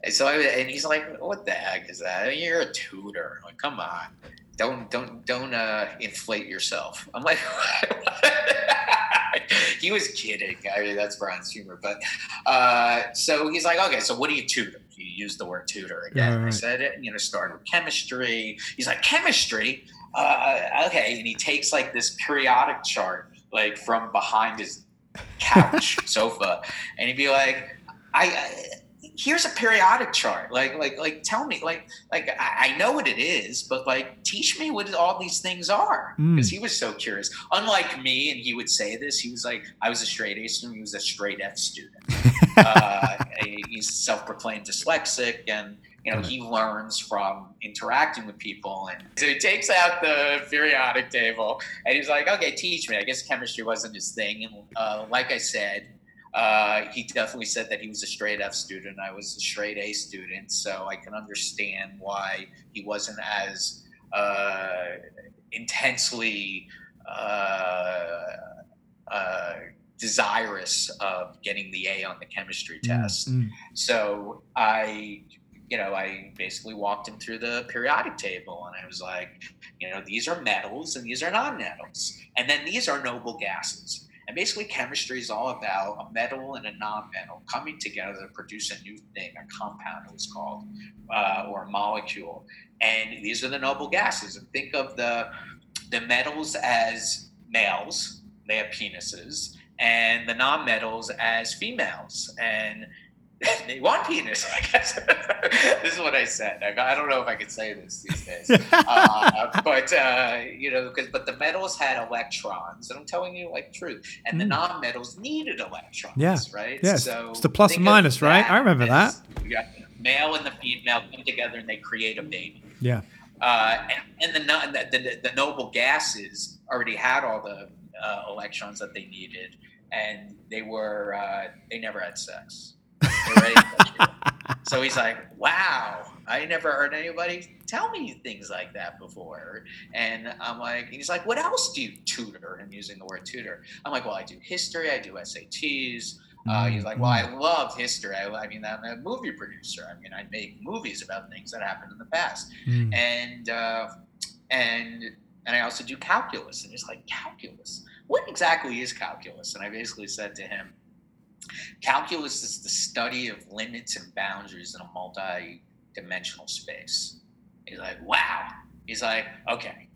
and so I, and he's like, "What the heck is that? You're a tutor. I'm like, come on, don't don't don't uh, inflate yourself." I'm like, [LAUGHS] [LAUGHS] he was kidding. I mean, that's Brian's humor. But uh, so he's like, "Okay, so what do you tutor?" You use the word tutor again. Right. I said, it. "You know, start with chemistry." He's like, "Chemistry." Uh, okay, and he takes like this periodic chart, like from behind his couch [LAUGHS] sofa, and he'd be like, "I." I here's a periodic chart. Like like like tell me like like I, I know what it is but like teach me what all these things are. Because mm. he was so curious. Unlike me and he would say this he was like i was a straight a student he was a straight f student. [LAUGHS] Uh, he's self-proclaimed dyslexic and you know he learns from interacting with people and so he takes out the periodic table and he's like okay teach me. I guess chemistry wasn't his thing and uh, like i said uh, he definitely said that he was a straight F student. I was a straight A student, so I can understand why he wasn't as uh, intensely uh, uh desirous of getting the A on the chemistry mm, test. Mm-hmm. So I, you know, I basically walked him through the periodic table, and I was like, you know, these are metals and these are non-metals, and then these are noble gases and basically, chemistry is all about a metal and a non-metal coming together to produce a new thing, a compound it was called, uh, or a molecule. And these are the noble gases. And think of the the metals as males, they have penises, and the non-metals as females. And they want penis, I guess. [LAUGHS] this is what I said. I, I, don't know if I could say this these days. [LAUGHS] uh, but, uh, you know, because, but the metals had electrons, and I'm telling you, like, truth. And mm. the non metals needed electrons, yeah. right? Yeah. So it's the plus and minus, right? I remember that. Yeah. Male and the female come together and they create a baby. Yeah. Uh, and, and the, the, the, noble gases already had all the uh, electrons that they needed, and they were, uh, they never had sex [LAUGHS] so he's like, wow, I never heard anybody tell me things like that before. And I'm like, he's like, what else do you tutor? I'm using the word tutor. I'm like, well, I do history, I do SATs. Uh, he's like, well, I mm-hmm. love history. I, I, mean, I'm a movie producer. I mean, I make movies about things that happened in the past, mm. and uh, and and I also do calculus. And he's like, calculus? What exactly is calculus? And I basically said to him, Calculus is the study of limits and boundaries in a multi-dimensional space. He's like, wow. He's like, okay.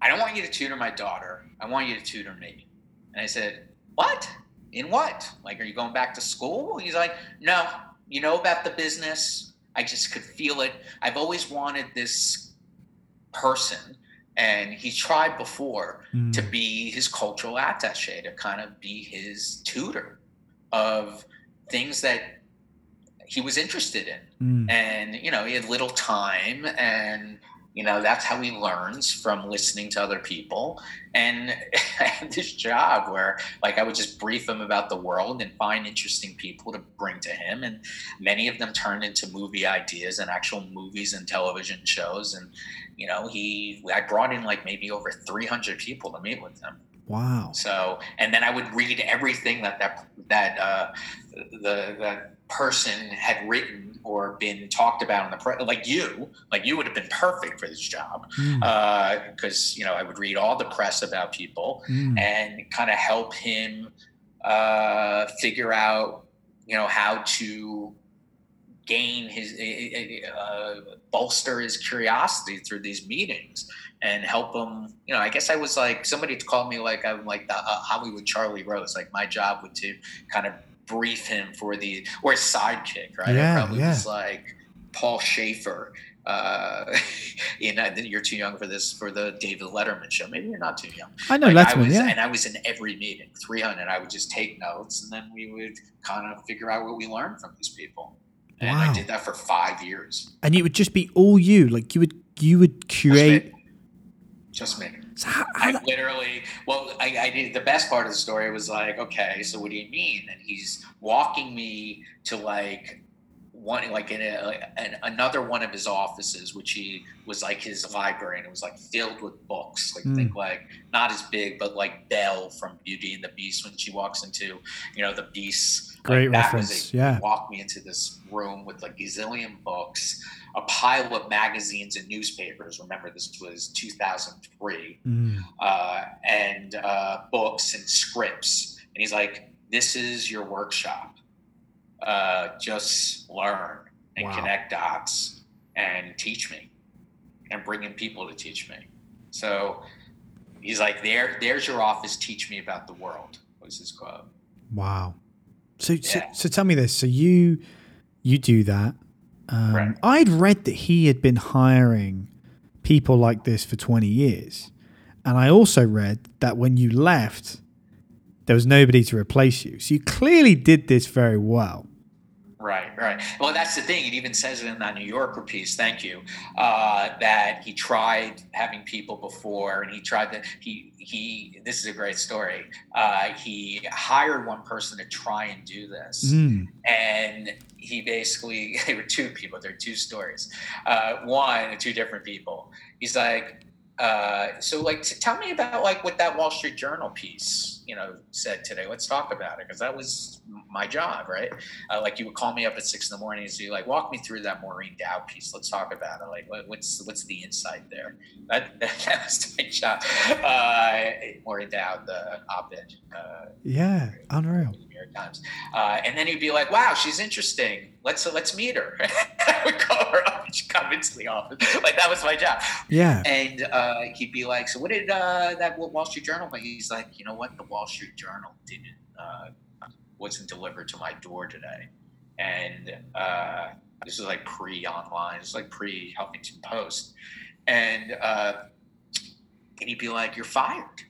I don't want you to tutor my daughter. I want you to tutor me. And I said, what? In what? Like, are you going back to school? He's like, no. You know about the business. I just could feel it. I've always wanted this person and he tried before mm. to be his cultural attaché to kind of be his tutor of things that he was interested in. Mm. and you know he had little time and you know that's how he learns from listening to other people. And [LAUGHS] i had this job where like i would just brief him about the world and find interesting people to bring to him. And many of them turned into movie ideas and actual movies and television shows. And you know he i brought in like maybe over 300 people to meet with him wow so and then i would read everything that that that uh the that person had written or been talked about in the press, like you, like you would have been perfect for this job, because mm. uh, you know I would read all the press about people mm. and kind of help him uh, figure out, you know, how to gain his uh, bolster his curiosity through these meetings and help him you know i guess i was like somebody called me like i'm like the uh, hollywood charlie rose like my job would to kind of brief him for the or sidekick right Yeah, i probably yeah. was like paul shaffer uh, [LAUGHS] you know, you're too young for this for the David Letterman show. Maybe you're not too young. I know Like, I Letterman, was, yeah. and I was in every meeting, 300. I would just take notes, and then we would kind of figure out what we learned from these people. And Wow. I did that for five years. And it would just be all you. Like you would you would curate. Just me. So how, how I that- literally, well, I, I did the best part of the story was like, okay, so what do you mean? And he's walking me to like one, like in a, like an, another one of his offices, which he was like his library, and it was like filled with books. Like Mm. think like not as big, but like Belle from Beauty and the Beast when she walks into, you know, the Beast. like, Great that was reference, it. yeah. Walk me into this room with like gazillion books, a pile of magazines and newspapers. Remember, this was 2003 Mm, uh, and uh, books and scripts. And he's like, "This is your workshop. Uh, just learn and Wow. connect dots and teach me, and bring in people to teach me." So he's like, "There, there's your office. Teach me about the world." Was his quote? wow. So, so so tell me this. So you you do that. Um, Right. I'd read that he had been hiring people like this for 20 years. And I also read that when you left, there was nobody to replace you. So you clearly did this very well. Right, right. Well, that's the thing. It even says it in that New Yorker piece. Thank you. Uh, that he tried having people before, and he tried to. He he. This is a great story. Uh, he hired one person to try and do this, Mm, and he basically [LAUGHS] there were two people. There are two stories. Uh, one, two different people. He's like, uh, so like, t- tell me about like what that Wall Street Journal piece, you know, said today. Let's talk about it because that was my job, right? Uh, like you would call me up at six in the morning and say, like, walk me through that Maureen Dowd piece. Let's talk about it. Like, what, what's what's the insight there? That that, [LAUGHS] that was my job. Uh, Maureen Dowd, the op-ed. Uh, yeah, unreal. New York Times. Uh, and then he'd be like, "Wow, she's interesting. Let's uh, let's meet her." [LAUGHS] I would call her up and she'd come into the office. Like that was my job. Yeah. And uh, he'd be like, "So what did uh, that Wall Street Journal?" But he's like, "You know what? The Wall Street Journal didn't uh, wasn't delivered to my door today." And uh, this is like pre-online. It's like pre-Huffington Post. And uh, and he'd be like, "You're fired."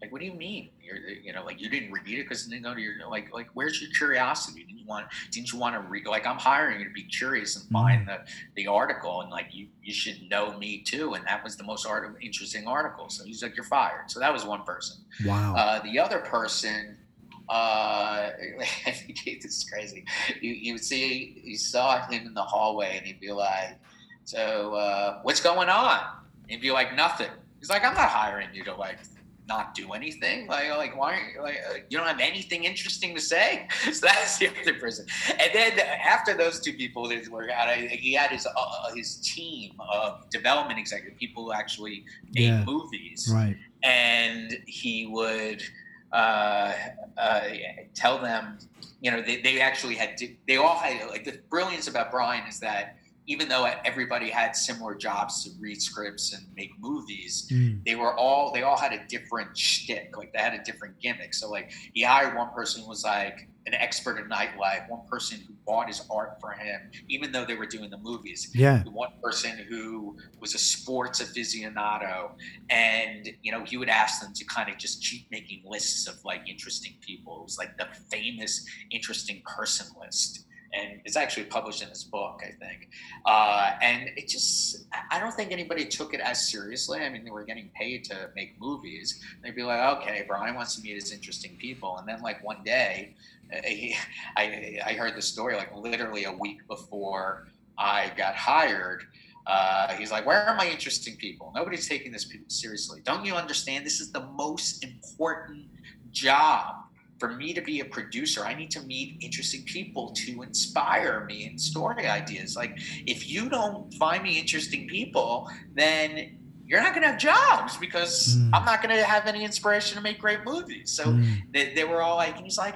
Like, what do you mean? You're, you know, like you didn't read it because it didn't go to your like, like where's your curiosity? Didn't you want? Didn't you want to read? Like, I'm hiring you to be curious and find the the article, and like you you should know me too. And that was the most art- interesting article. So he's like, you're fired. So that was one person. Wow. Uh, the other person, uh, [LAUGHS] this is crazy. You, you would see, you saw him in the hallway, and he'd be like, "So, uh, what's going on?" And he'd be like, "Nothing." He's like, "I'm not hiring you to like not do anything. Like, like why? Like, uh, you don't have anything interesting to say?" [LAUGHS] So that's the other person. And then after those two people didn't out, he had his uh, his team of development executive people who actually made Yeah. movies right. and he would uh, uh, tell them, you know, they, they actually had, to, they all had, like, the brilliance about Brian is that even though everybody had similar jobs to read scripts and make movies, Mm, they were all, they all had a different shtick. Like, they had a different gimmick. So, like, he hired one person who was like an expert in nightlife, one person who bought his art for him, even though they were doing the movies yeah. one person who was a sports aficionado and you know he would ask them to kind of just keep making lists of like interesting people it was like the famous interesting person list and it's actually published in his book i think uh, and it just i don't think anybody took it as seriously i mean they were getting paid to make movies they'd be like okay brian wants to meet his interesting people and then like one day [LAUGHS] I, I heard the story like literally a week before I got hired, uh, he's like, "Where are my interesting people? Nobody's taking this seriously. Don't you understand? This is the most important job for me to be a producer. I need to meet interesting people to inspire me in story ideas. Like, if you don't find me interesting people, then." You're not going to have jobs because Mm. I'm not going to have any inspiration to make great movies. So Mm, they, they were all like, and he's like,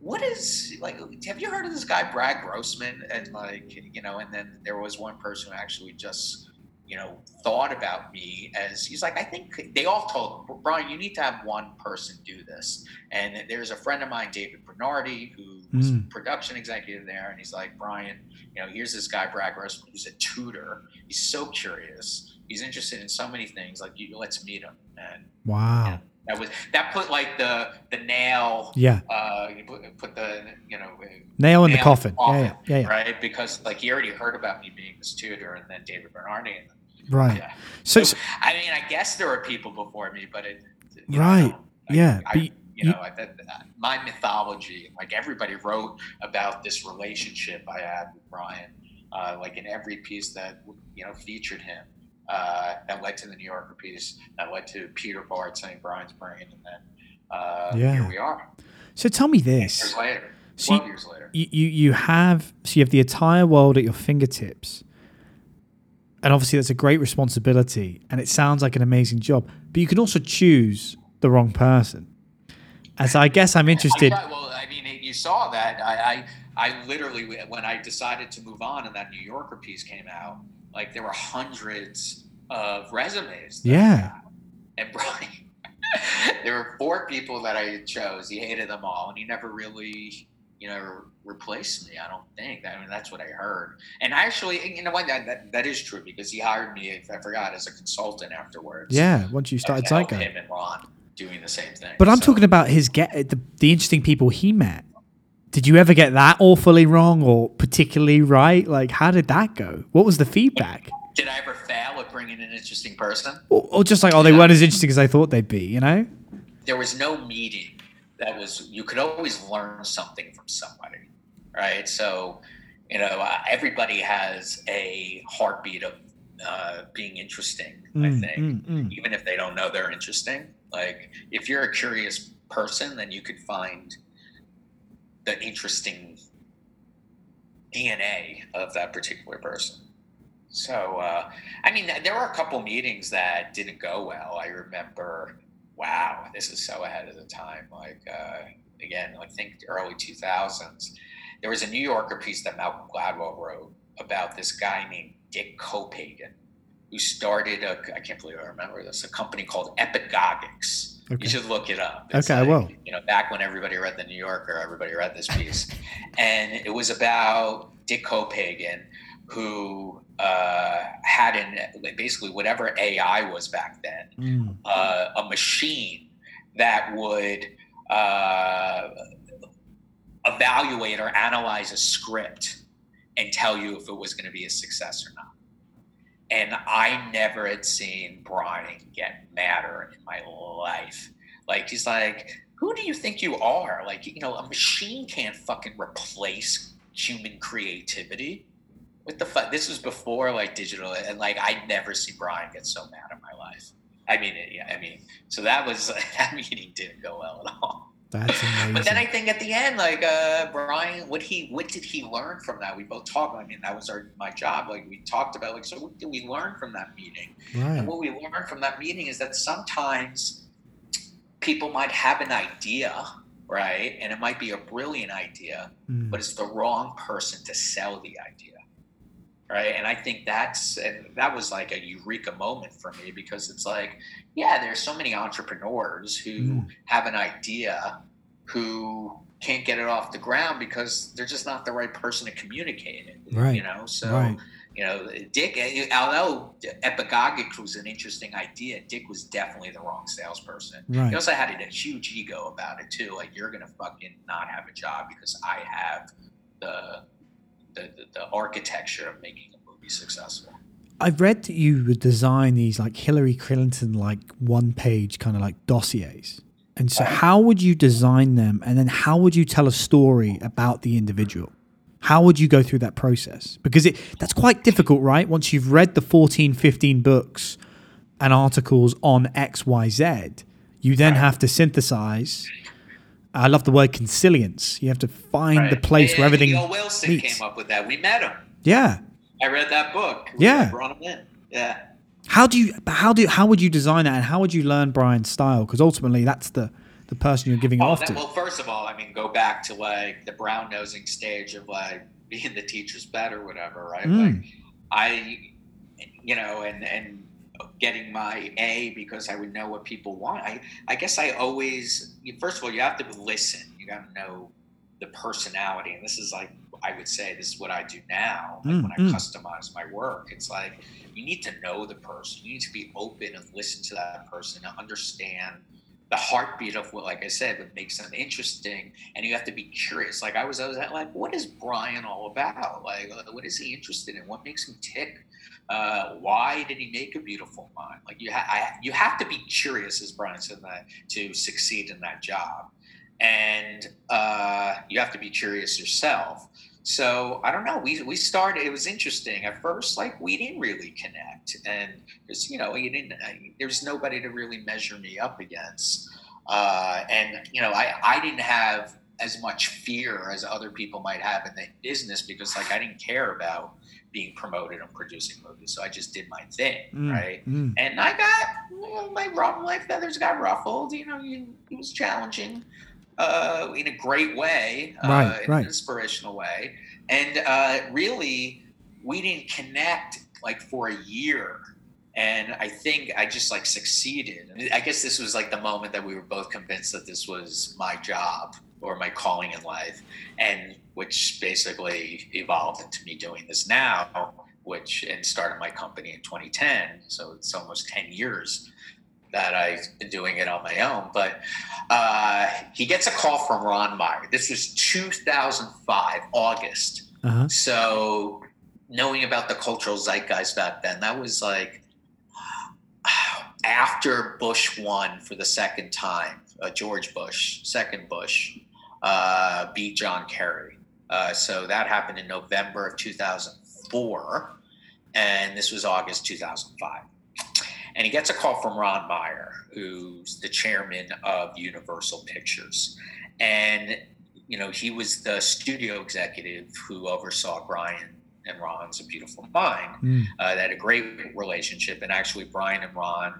what is like have you heard of this guy brad grossman and like you know and then there was one person who actually just you know thought about me as he's like i think they all told brian you need to have one person do this and there's a friend of mine david bernardi who was Mm. production executive there and he's like brian you know here's this guy brad grossman who's a tutor he's so curious he's interested in so many things like you let's meet him and Wow. that was that put like the the nail Yeah. uh, you put, put the you know Nail in the coffin. Yeah, yeah, yeah, yeah. right because like he already heard about me being this tutor and then David Bernardi and Right. yeah So, So, I mean I guess there were people before me but it know, Right. I- yeah. I, but you know I, that, that- my mythology like everybody wrote about this relationship I had with Brian uh, like in every piece that you know featured him uh, that led to the New Yorker piece that led to Peter Bart saying Brian's brain and then uh, Yeah. here we are so tell me years this. later So you- years later you you have so you have the entire world at your fingertips and obviously that's a great responsibility and it sounds like an amazing job but you can also choose the wrong person as i guess i'm [LAUGHS] interested I well, I mean, you saw that. I, I, I literally, when I decided to move on and that New Yorker piece came out, like there were hundreds of resumes. Yeah. And Brian, [LAUGHS] there were four people that I chose. He hated them all, and he never really, you know, replace me. I don't think. I mean, that's what I heard. And actually, you know what? That, that, that is true because he hired me. If I forgot, as a consultant afterwards. yeah once you started Zeitguide. him and Ron doing the same thing. but i'm So- talking about his get the, the interesting people he met did you ever get that awfully wrong or particularly right like how did that go what was the feedback Did I ever fail at bringing an interesting person? or, or just like oh they weren't as interesting as i thought they'd be you know There was no meeting that was, you could always learn something from somebody, right? So, you know, uh, everybody has a heartbeat of uh, being interesting, I Mm, think, mm, mm. even if they don't know they're interesting. Like, if you're a curious person, then you could find the interesting DNA of that particular person. So, uh, I mean, there were a couple meetings that didn't go well. I remember, wow, this is so ahead of the time. Like, uh, again, I think early 2000s, there was a New Yorker piece that Malcolm Gladwell wrote about this guy named Dick Copaken, who started a, I can't believe I remember this, a company called Epagogix. Okay. You should look it up. Okay, I will. You know, back when everybody read the New Yorker, everybody read this piece, [LAUGHS] and it was about Dick Copaken, who uh, had an basically whatever AI was back then, Mm. uh, a machine that would uh, evaluate or analyze a script and tell you if it was going to be a success or not. And I never had seen Brian get madder in my life. Like he's like, "Who do you think you are? Like, you know, a machine can't fucking replace human creativity." What the fuck? This was before like digital, and like I never see Brian get so mad in my life. I mean, it, yeah, I mean, so that was [LAUGHS] that meeting didn't go well at all. That's amazing. [LAUGHS] But then I think at the end, like uh, Brian, what he what did he learn from that? We both talked. I mean, that was our my job. Like we talked about, like so, what did we learn from that meeting? right. And what we learned from that meeting is that sometimes people might have an idea, right, and it might be a brilliant idea, Mm. but it's the wrong person to sell the idea, right? And I think that's and that was like a eureka moment for me because it's like, yeah, there's so many entrepreneurs who Mm. have an idea who can't get it off the ground because they're just not the right person to communicate it. Right. You know, so Right. you know, Dick. Although Epigogic was an interesting idea, Dick was definitely the wrong salesperson. Right. He also had a huge ego about it too. Like you're gonna fucking not have a job because I have the the, the, the architecture of making a movie successful. I've read that you would design these like Hillary Clinton like one page kind of like dossiers. And so uh, how would you design them and then how would you tell a story about the individual? How would you go through that process? Because it that's quite difficult, right? Once you've read the 14, 15 books and articles on XYZ, you then have to synthesize I love the word consilience. You have to find the Right. place where everything E.O. Wilson meets. came up with that. We met him. Yeah. I read that book. Yeah. I brought him in. Yeah. How do you? How do? How would you design that, and how would you learn Brian's style? Because ultimately, that's the the person you're giving oh, off that, to. Well, first of all, I mean, go back to like the brown nosing stage of like being the teacher's pet or whatever, right? Mm. Like I, you know, and and getting my A because I would know what people want. I I guess I always first of all you have to listen. You got to know the personality, and this is like I would say this is what I do now. Like Mm, when I mm. customize my work, it's like you need to know the person. You need to be open and listen to that person and understand the heartbeat of what, like I said, what makes them interesting. And you have to be curious. Like I was, I was like, what is Brian all about? Like, uh, what is he interested in? What makes him tick? Uh, why did he make a beautiful mind? Like you, ha- I, you have to be curious, as Brian said, that to succeed in that job, and uh, you have to be curious yourself. So I don't know. We we started. It was interesting at first. Like we didn't really connect, and because you know you didn't. There's nobody to really measure me up against, uh, and you know I I didn't have as much fear as other people might have in the business because like I didn't care about being promoted and producing movies, so I just did my thing, Mm, right? mm. And I got know, my rough life feathers got ruffled. You know, you, it was challenging uh, in a great way, uh, Right, right. an inspirational way. And uh, really, we didn't connect like for a year. And I think I just like succeeded. I guess this was like the moment that we were both convinced that this was my job or my calling in life, and which basically evolved into me doing this now, which and started my company in 2010. So it's almost 10 years that I've been doing it on my own. But uh, he gets a call from Ron Meyer. This was 2005, August. Uh-huh. So knowing about the cultural zeitgeist back then, that was like after Bush won for the second time, uh, George Bush, second Bush, uh, beat John Kerry. Uh, so that happened in November of 2004, and this was August 2005. And he gets a call from Ron Meyer, who's the chairman of Universal Pictures. And, you know, he was the studio executive who oversaw Brian and Ron's A Beautiful Mind. Mm. Uh, they had a great relationship. And actually, Brian and Ron,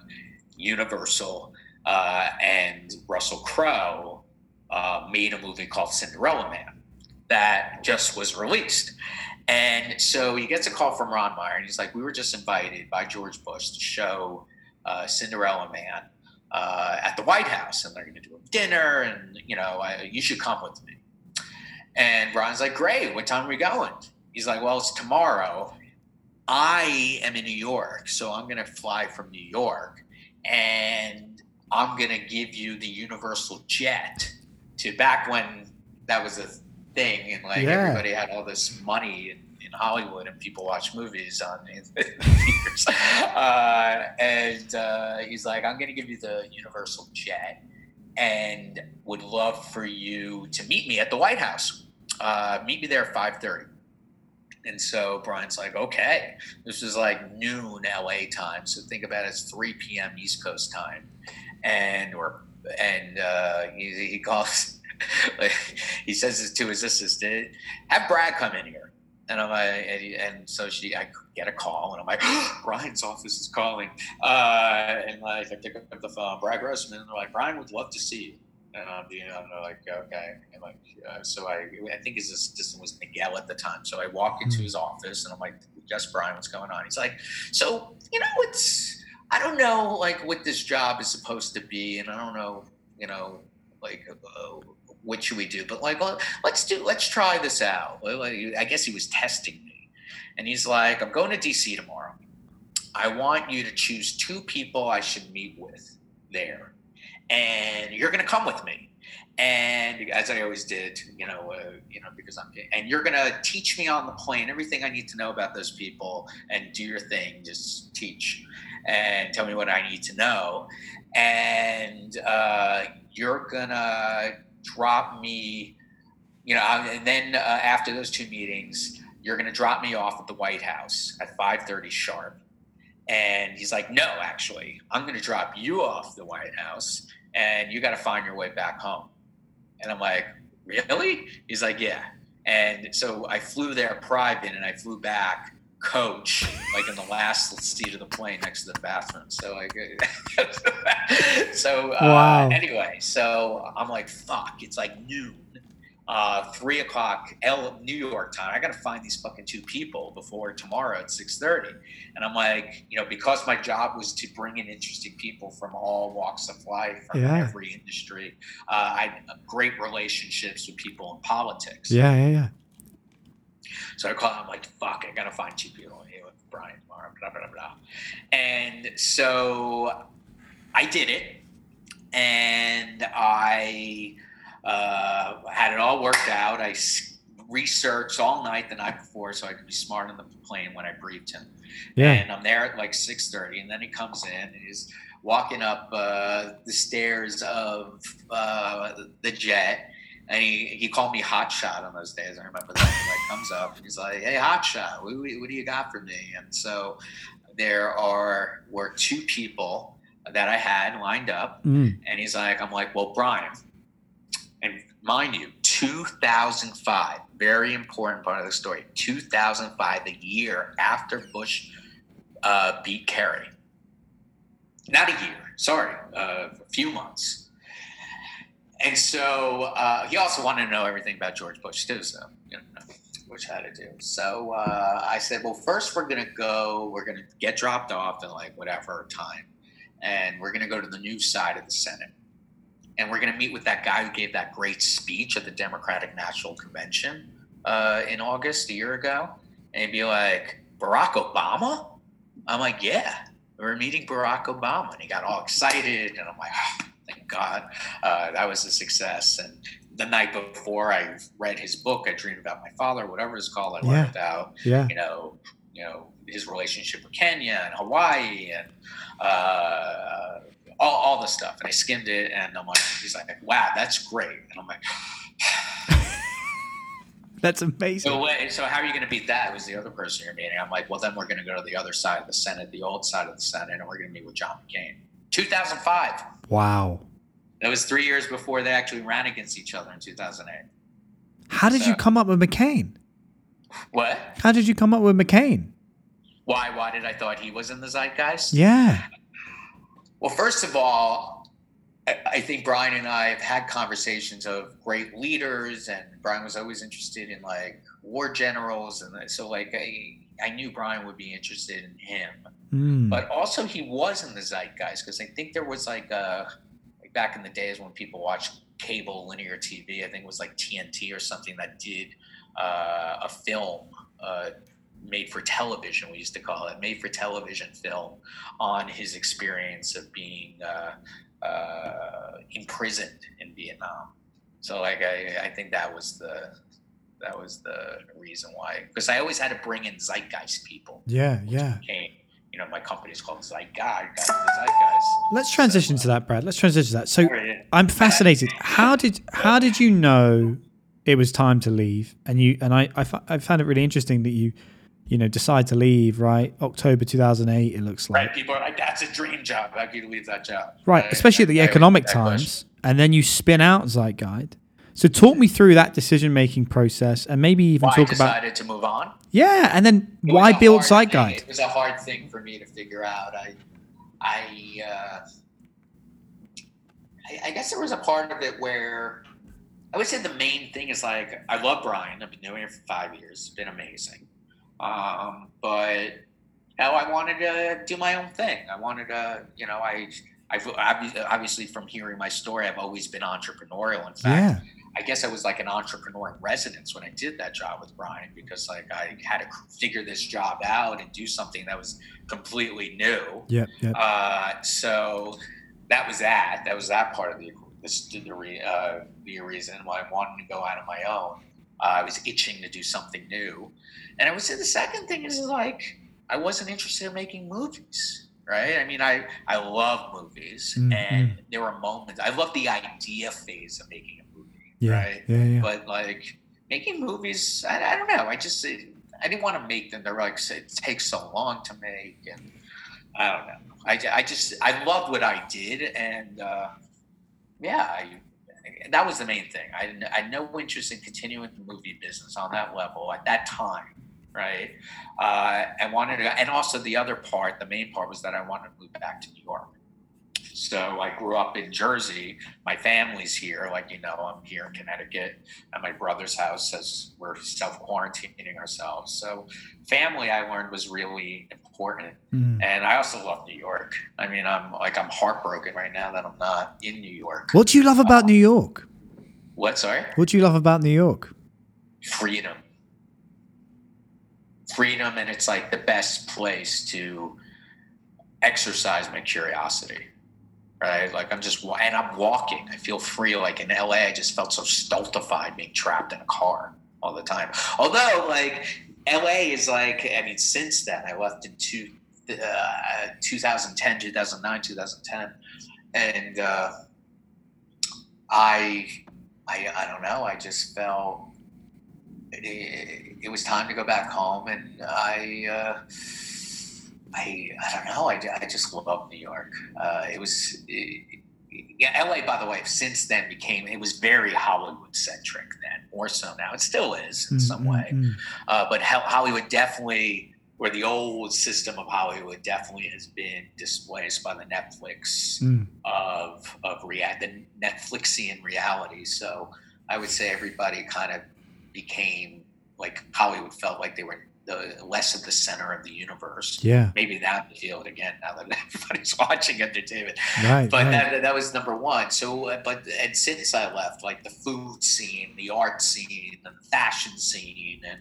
Universal, uh, and Russell Crowe uh, made a movie called Cinderella Man that just was released. And so he gets a call from Ron Meyer, and he's like, "We were just invited by George Bush to show uh, Cinderella Man uh, at the White House, and they're going to do a dinner, and you know, I, you should come with me." And Ron's like, "Great. What time are we going?" He's like, "Well, it's tomorrow. I am in New York, so I'm going to fly from New York, and I'm going to give you the Universal jet to back when that was a thing, and like Yeah. everybody had all this money in, in Hollywood, and people watch movies on [LAUGHS] theaters. uh, and uh, he's like, "I'm going to give you the Universal jet, and would love for you to meet me at the White House. Uh, meet me there at 5:30." And so Brian's like, okay, this is like noon LA time. So think about it as 3 p.m. East Coast time. And, or, and uh, he, he calls, he says this to his assistant, have Brad come in here. And I'm like, and, he- and so she, I get a call and I'm like, [GASPS] Brian's office is calling. Uh, and like, I pick up the phone, Brad Grossman, and they're like, Brian would love to see you. And I'm being, I'm like, okay. And like, uh, so I, I think his assistant was Miguel at the time. So I walk into Mm. his office and I'm like, yes, Brian, what's going on? He's like, so, you know, it's, I don't know, like, what this job is supposed to be. And I don't know, you know, like, uh, what should we do? But like, well, let's do, let's try this out. I guess he was testing me. And he's like, I'm going to DC tomorrow. I want you to choose two people I should meet with there and you're going to come with me and as i always did you know uh, you know because i'm and you're going to teach me on the plane everything i need to know about those people and do your thing just teach and tell me what i need to know and uh, you're to drop me you know and then uh, after those two meetings you're going to drop me off at the white house at 5.30 sharp and he's like, no, actually, I'm going to drop you off the White House and you got to find your way back home. And I'm like, really? He's like, yeah. And so I flew there private and I flew back coach, like in the last seat of the plane next to the bathroom. So like, [LAUGHS] so uh, Wow. anyway, so I'm like, fuck, it's like noon, uh, three o'clock, L New York time. I gotta find these fucking two people before tomorrow at six thirty. And I'm like, you know, because my job was to bring in interesting people from all walks of life, from Yeah. every industry. Uh, I had great relationships with people in politics. Yeah, yeah, yeah. So I call him I'm like, fuck, I gotta find two people here with Brian tomorrow, blah, blah, blah. And so I did it. And I uh, had it all worked out. I researched all night the night before so I could be smart on the plane when I briefed him. Yeah. And I'm there at like 6:30, and then he comes in and he's walking up uh, the stairs of uh, the jet. And he, he called me Hot Shot on those days. I remember that. He like comes up and he's like, "Hey, Hot Shot, what, what do you got for me?" And so there are were two people that I had lined up, Mm. and he's like, "I'm like, well, Brian, and mind you, 2005, very important part of the story. 2005, the year after Bush uh, beat Kerry. Not a year, sorry, uh, a few months. And so uh, he also wanted to know everything about George Bush too, so you know, which had to do. So uh, I said, well, first we're gonna go. We're gonna get dropped off at like whatever time, and we're gonna go to the new side of the Senate and we're going to meet with that guy who gave that great speech at the Democratic National Convention uh, in August a year ago, and he'd be like, Barack Obama? I'm like, yeah, we're meeting Barack Obama, and he got all excited, and I'm like, oh, God, uh, that was a success. And the night before, I read his book, I Dreamed About My Father, whatever it's called. I Yeah. learned about Yeah. you know, you know his relationship with Kenya and Hawaii and uh, all, all the stuff. And I skimmed it, and I'm like, he's like, wow, that's great. And I'm like, [SIGHS] That's amazing. so wait, so how are you going to beat that? It was the other person you're meeting. I'm like, well, then we're going to go to the other side of the Senate, the old side of the Senate, and we're going to meet with John McCain. 2005. Wow. That was three years before they actually ran against each other in 2008. How did you come up with McCain? What? How did you come up with McCain? Why? Why did I thought he was in the zeitgeist? Yeah. Well, first of all, I, think Brian and I have had conversations of great leaders, and Brian was always interested in like war generals, and so like I, I knew Brian would be interested in him, Mm. but also he was in the zeitgeist because I think there was like like back in the days when people watched cable linear TV, I think it was like TNT or something that did uh, a film. Uh, made for television we used to call it made for television film on his experience of being uh, uh, imprisoned in vietnam so like I, I think that was the that was the reason why because i always had to bring in zeitgeist people yeah, yeah. You know my company's called zeitgeist zeitgeist Let's transition to that, Brad. Let's transition to that. So Sorry. I'm fascinated. How did how did you know it was time to leave? And you and I I, I found it really interesting that you you know decide to leave right October 2008. It looks like right people are like that's a dream job how can you leave that job right, especially at the economic that question. times, and then you spin out Zeitguide. So talk me through that decision making process, and maybe even why talk about I decided to move on yeah, and then It why build hard thing. It was a hard thing for me to figure out. I, I, uh, I, I guess there was a part of it where I would say the main thing is like I love Brian. I've been doing it for five years. It's been amazing. Um, but now I wanted to do my own thing. I wanted to, you know, I, I've obviously from hearing my story, I've always been entrepreneurial. In fact, Yeah, I guess I was like an entrepreneur in residence when I did that job with Brian because like I had to figure this job out and do something that was completely new. yep, yep. Uh, so that was that. That was that part of the this the re, uh, the reason why I wanted to go out on my own. Uh, I was itching to do something new, and I would say the second thing is like I wasn't interested in making movies. Right? I mean, I I love movies, Mm, and there were moments. I love the idea phase of making a movie Yeah, right? yeah, yeah. But like making movies, I, I don't know. I just I didn't want to make them. They're like it takes so long to make, and I don't know. I, I just I loved what I did, and uh, yeah, I, that was the main thing. I I had no interest in continuing the movie business on that level at that time. right? Uh, I wanted to, and also the other part, the main part was that I wanted to move back to New York. So I grew up in Jersey. My family's here, like you know, I'm here in Connecticut at my brother's house as we're self quarantining ourselves. So family, I learned was really important, mm. and I also love New York. I mean, I'm like I'm heartbroken right now that I'm not in New York. What do you love about um, New York? What? Sorry. What do you love about New York? Freedom. Freedom, and it's like the best place to exercise my curiosity right? Like I'm just and I'm walking. I feel free. Like in LA, I just felt so stultified being trapped in a car all the time. Although like LA is like, I mean, since then I left in two, uh, 2010, 2009, 2010, and uh, I, I, I don't know. I just felt it, it was time to go back home, and I. Uh, I I don't know. I, I just love New York. Uh, it was it, yeah, LA. By the way, since then became it was very Hollywood centric. Then more so now. It still is in mm-hmm. some way, mm-hmm. uh, but Hollywood definitely, or the old system of Hollywood definitely has been displaced by the Netflix mm. of of rea- the Netflixian reality. So I would say everybody kind of became like Hollywood felt like they were the less at the center of the universe. Yeah. Maybe that would feel it again now that [LAUGHS] everybody's watching entertainment. Right. But right. That, that was number one. So, uh, but and since I left, like the food scene, the art scene, the fashion scene, and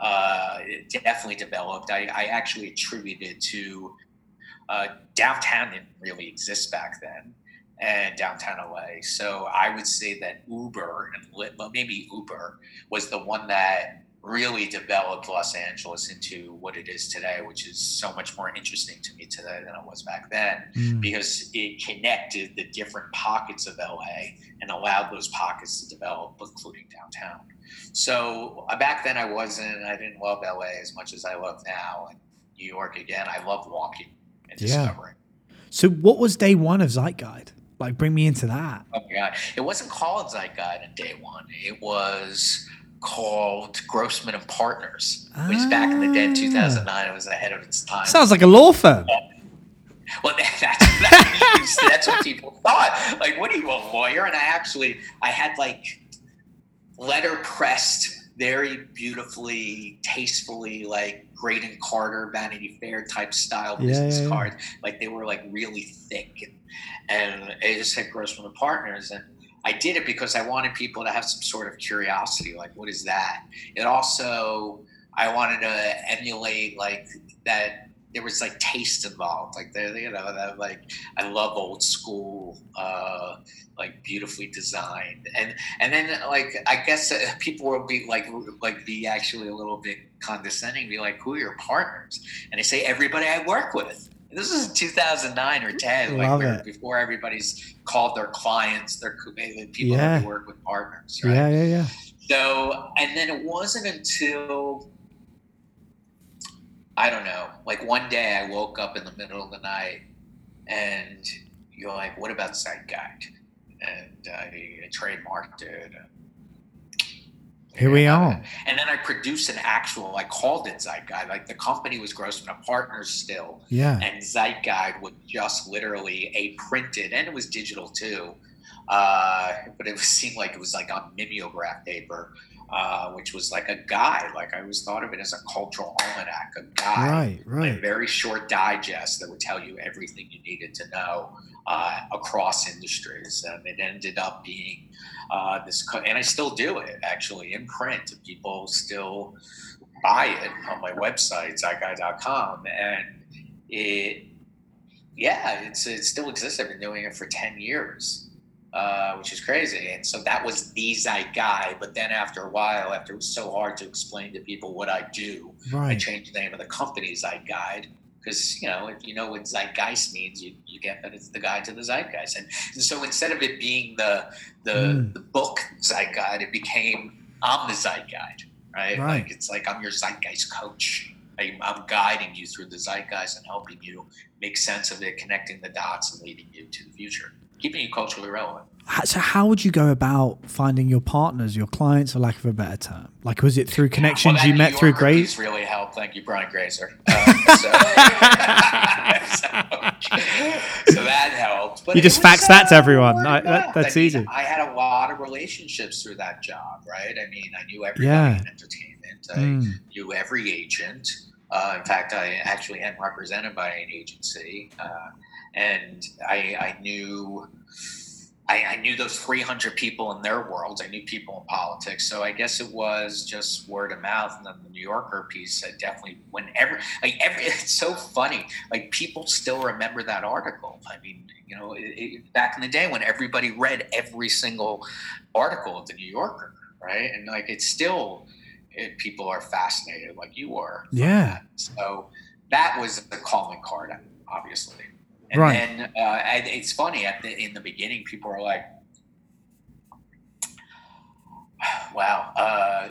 uh, it definitely developed. I, I actually attributed to uh, downtown didn't really exist back then and downtown LA. So I would say that Uber and well, maybe Uber was the one that really developed Los Angeles into what it is today, which is so much more interesting to me today than it was back then mm. because it connected the different pockets of LA and allowed those pockets to develop, including downtown. So uh, back then I wasn't, I didn't love LA as much as I love now. And New York again, I love walking and yeah. discovering. So what was day one of Zeitguide? Like bring me into that. Oh my God. It wasn't called Zeitguide in day one. It was called Grossman and Partners, which ah. back in the day, in 2009, it was ahead of its time. Sounds like a law firm. [LAUGHS] Well, that's, that's, that's what people thought. Like, what are you, a lawyer? And I actually, I had like letter pressed, very beautifully, tastefully, like Graydon Carter, Vanity Fair type style business yeah, yeah, cards. Like they were like really thick, and, and it just said Grossman and Partners, and I did it because I wanted people to have some sort of curiosity, like what is that? It also I wanted to emulate like that. There was like taste involved, like there, you know, that like I love old school, uh, like beautifully designed, and and then like I guess uh, people will be like like be actually a little bit condescending, be like, who are your partners? And they say everybody I work with. This is 2009 or 10, Love like it. before everybody's called their clients, their eh, people yeah. who work with partners. Right? Yeah, yeah, yeah. So, and then it wasn't until I don't know, like one day I woke up in the middle of the night and you're like, what about Zeitguide? And I trademarked it. And here we are. And then I produced an actual, I called it Zeitguide. Like the company was Grossman partner still. Yeah. And Zeitguide was just literally a printed, and it was digital too. Uh, but it [LAUGHS] seemed like it was like on mimeograph paper, uh, which was like a guide. Like I always thought of it as a cultural almanac, a guide. Right, right. A very short digest that would tell you everything you needed to know uh, across industries. And it ended up being uh, this, and I still do it actually in print. People still buy it on my website, zeitguide.com. And it, yeah, it's, it still exists. I've been doing it for 10 years. Uh, which is crazy. And so that was the Zeitguide. But then after a while, after it was so hard to explain to people what I do, right. I changed the name of the company Zeitguide because you know if you know what zeitgeist means you, you get that it's the guide to the zeitgeist and, and so instead of it being the the, mm. the book zeitguide it became i'm the zeitguide right? right like it's like i'm your zeitgeist coach I'm, I'm guiding you through the zeitgeist and helping you make sense of it connecting the dots and leading you to the future keeping you culturally relevant So how would you go about finding your partners, your clients, for lack of a better term? Like, was it through connections Well, you met through Grazer? really helped. Thank you, Brian Grazer. [LAUGHS] Um, so, [LAUGHS] so, so that helped. But You just fax that to everyone. I- that- that's I mean, easy. I had a lot of relationships through that job, right? I mean, I knew everybody Yeah. in entertainment. I Mm. knew every agent. Uh, in fact, I actually am represented by an agency, uh, and I, I knew. I, I knew those 300 people in their worlds. I knew people in politics. So I guess it was just word of mouth. And then the New Yorker piece, I definitely, whenever, like every, [LAUGHS] it's so funny. Like people still remember that article. I mean, you know, it, it, back in the day when everybody read every single article of the New Yorker, right? And like it's still, it, people are fascinated like you are. from Yeah. So that was the calling card, obviously. And Right. then uh, and it's funny at the, in the beginning, people are like, [SIGHS] "Wow, uh,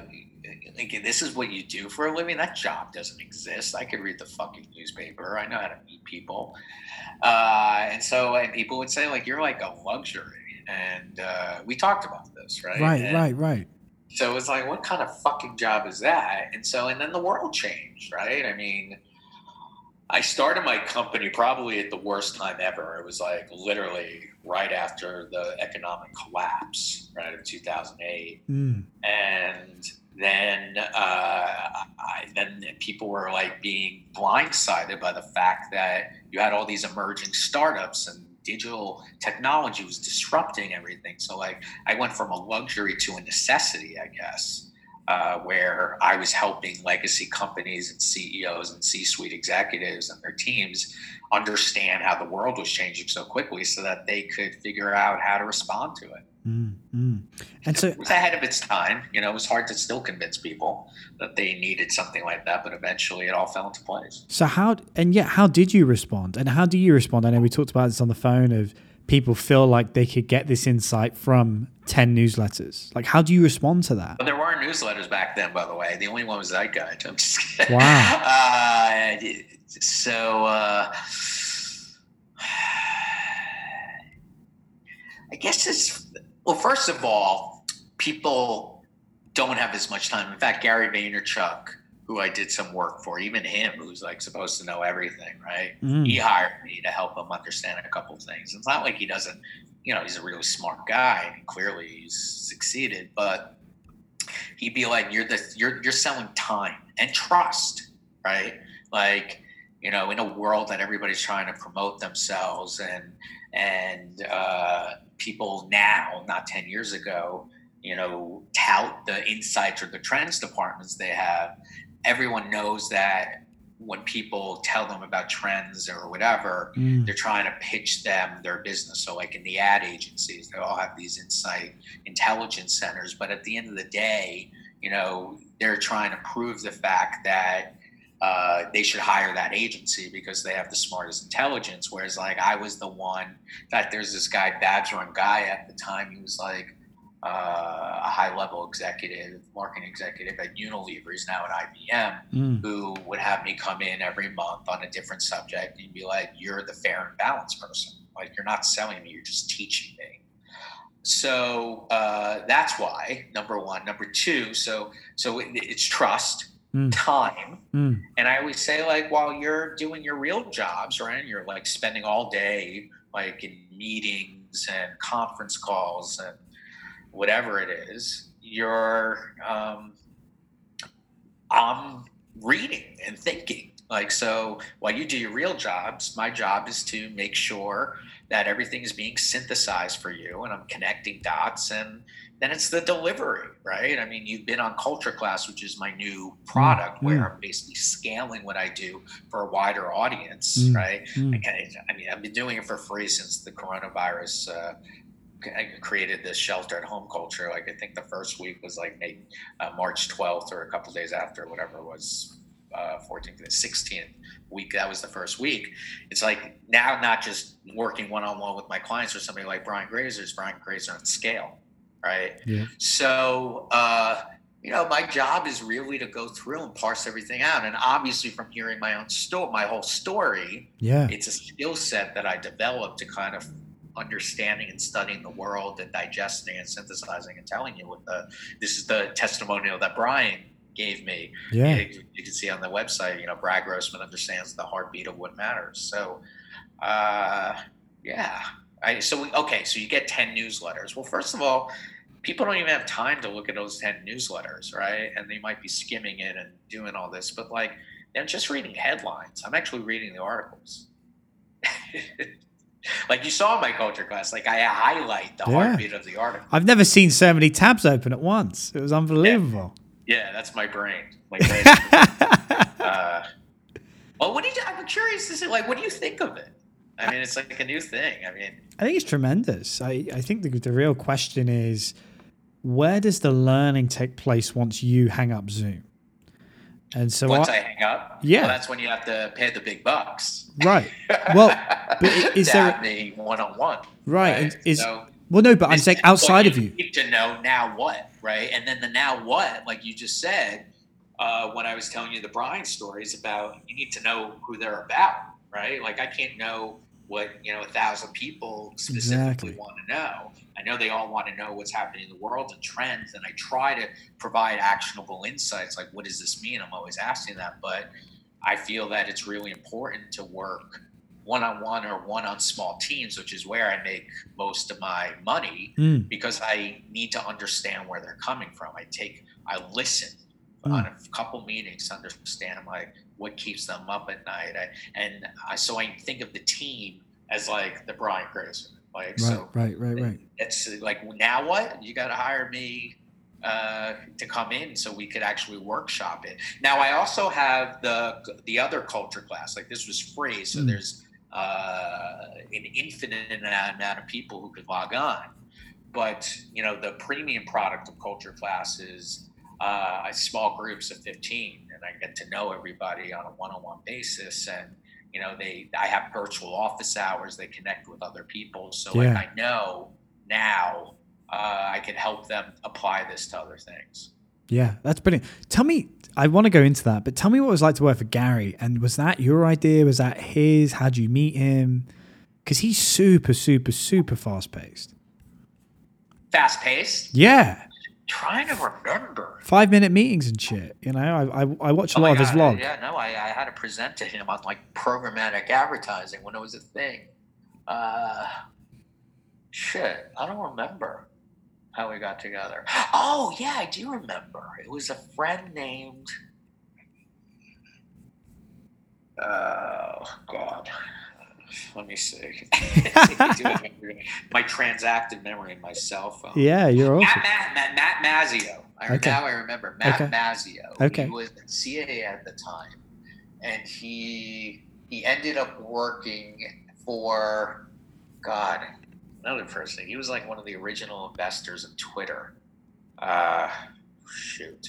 like this is what you do for a living? That job doesn't exist. I could read the fucking newspaper. I know how to meet people." Uh, and so, and people would say, "Like you're like a luxury." And uh, we talked about this, right? Right, And- right, right. so it's like, what kind of fucking job is that? And so, and then the world changed, right? I mean, I started my company probably at the worst time ever. It was like literally right after the economic collapse, right, of 2008 Mm. and then uh, I, then people were like being blindsided by the fact that you had all these emerging startups and digital technology was disrupting everything. So like I went from a luxury to a necessity, I guess, uh, where I was helping legacy companies and CEOs and C-suite executives and their teams understand how the world was changing so quickly, so that they could figure out how to respond to it Mm, mm. And so, it was ahead of its time. You know, it was hard to still convince people that they needed something like that, but eventually it all fell into place. so how and yet how did you respond? And how do you respond? I know we talked about this on the phone of people feel like they could get this insight from 10 newsletters. Like how do you respond to that? But there weren't newsletters back then, by the way. The only one was Zeitguide. I'm just kidding. Wow. Uh, so, uh, I guess it's, well, first of all, people don't have as much time. In fact, Gary Vaynerchuk, who I did some work for, even him, who's like supposed to know everything, right? Mm. he hired me to help him understand a couple of things. It's not like he doesn't, you know, he's a really smart guy. and clearly, he's succeeded, but he'd be like, "You're the you're you're selling time and trust, right? Like, you know, in a world that everybody's trying to promote themselves and and uh, people now, not ten years ago." You know, tout the insights or the trends departments they have. Everyone knows that when people tell them about trends or whatever, Mm. they're trying to pitch them their business. So, like in the ad agencies, they all have these insight intelligence centers. But at the end of the day, you know, they're trying to prove the fact that uh, they should hire that agency because they have the smartest intelligence. Whereas, like, I was the one. In fact, there's this guy, Badger Guy, at the time. He was like uh, a high-level executive, marketing executive at Unilever. He's now at IBM Mm. who would have me come in every month on a different subject and be like, You're the fair and balanced person. Like, you're not selling me, you're just teaching me. So uh, that's why, number one. Number two, so so it, it's trust, Mm. time. Mm. And I always say, like, while you're doing your real jobs, right? And you're like spending all day, like, in meetings and conference calls and whatever it is, you're um, I'm reading and thinking. Like, so while you do your real jobs, my job is to make sure that everything is being synthesized for you and I'm connecting dots. And then it's the delivery, right? I mean, you've been on Culture Class, which is my new product Mm, where. I'm basically scaling what I do for a wider audience, Mm, right? mm. I, I mean, I've been doing it for free since the coronavirus. Uh, created this shelter at home culture. Like I think the first week was like maybe uh, March 12th or a couple days after, whatever it was, uh, 14th, 16th week. That was the first week. It's like now not just working one on one with my clients or somebody like Brian Grazer, is Brian Grazer on scale, right? Yeah. So, uh, you know, my job is really to go through and parse everything out. And obviously, from hearing my own story, my whole story, Yeah. it's a skill set that I developed to kind of understanding and studying the world and digesting and synthesizing and telling you what the this is the testimonial that Brian gave me. Yeah. You, you can see on the website, you know, Brad Grossman understands the heartbeat of what matters. So, uh, yeah. I, so, we, okay, so you get 10 newsletters. Well, first of all, people don't even have time to look at those 10 newsletters, right? And they might be skimming it and doing all this, but like, they're just reading headlines. I'm actually reading the articles. [LAUGHS] [LAUGHS] like you saw my culture class, like I highlight the Yeah. heartbeat of the article. I've never seen so many tabs open at once. It was unbelievable. Yeah, that's my brain. My [LAUGHS] brain. uh, well, what do you? I'm curious to see. Like, what do you think of it? I mean, it's like a new thing. I mean, I think it's tremendous. I, I think the, the real question is where does the learning take place once you hang up Zoom? And so, once I, I hang up, Yeah. well, that's when you have to pay the big bucks. right, Well, [LAUGHS] but is there- me one on one? right. Is, So, well, no, but I'm saying outside of you. need to know now what, right? And then the now what, like you just said, uh, when I was telling you the Brian stories about, you need to know who they're about, right? Like I can't know what you know a thousand people specifically Exactly. want to know. I know they all want to know what's happening in the world and trends, and I try to provide actionable insights. Like, what does this mean? I'm always asking that, but I feel that it's really important to work one on one or one on small teams, which is where I make most of my money Mm, because I need to understand where they're coming from. I take, I listen Mm. on a couple meetings to understand like what keeps them up at night. I, and I, so I think of the team as like the Brian Grazer. Like right, so, right, right, right. it's like now what you got to hire me uh, to come in so we could actually workshop it. Now I also have the the other culture class. Like this was free, so Mm. there's uh, an infinite amount of people who could log on. But you know the premium product of culture class is uh, small groups of 15, and I get to know everybody on a one-on-one basis and you know they i have virtual office hours they connect with other people so like i know now uh, i can help them apply this to other things Yeah, that's brilliant. Tell me, I want to go into that, but tell me what it was like to work for Gary. And was that your idea? Was that his? How'd you meet him? Because he's super, super, super fast paced. fast paced Yeah. Trying to remember Five minute meetings and shit. You know, I, I, I watch a Oh lot of his God, vlog. yeah no I, I had to present to him on like programmatic advertising when it was a thing uh shit i don't remember how we got together [GASPS] oh yeah i do remember it was a friend named Oh God. Let me see. [LAUGHS] my transactive memory in my cell phone. Yeah, you're awesome. Matt, Matt, Matt, Matt Mazzio. I, Okay. Now I remember Matt Okay. Mazzio. Okay. He was at CAA at the time, and he he ended up working for God another person. He was like one of the original investors of Twitter. Uh, shoot.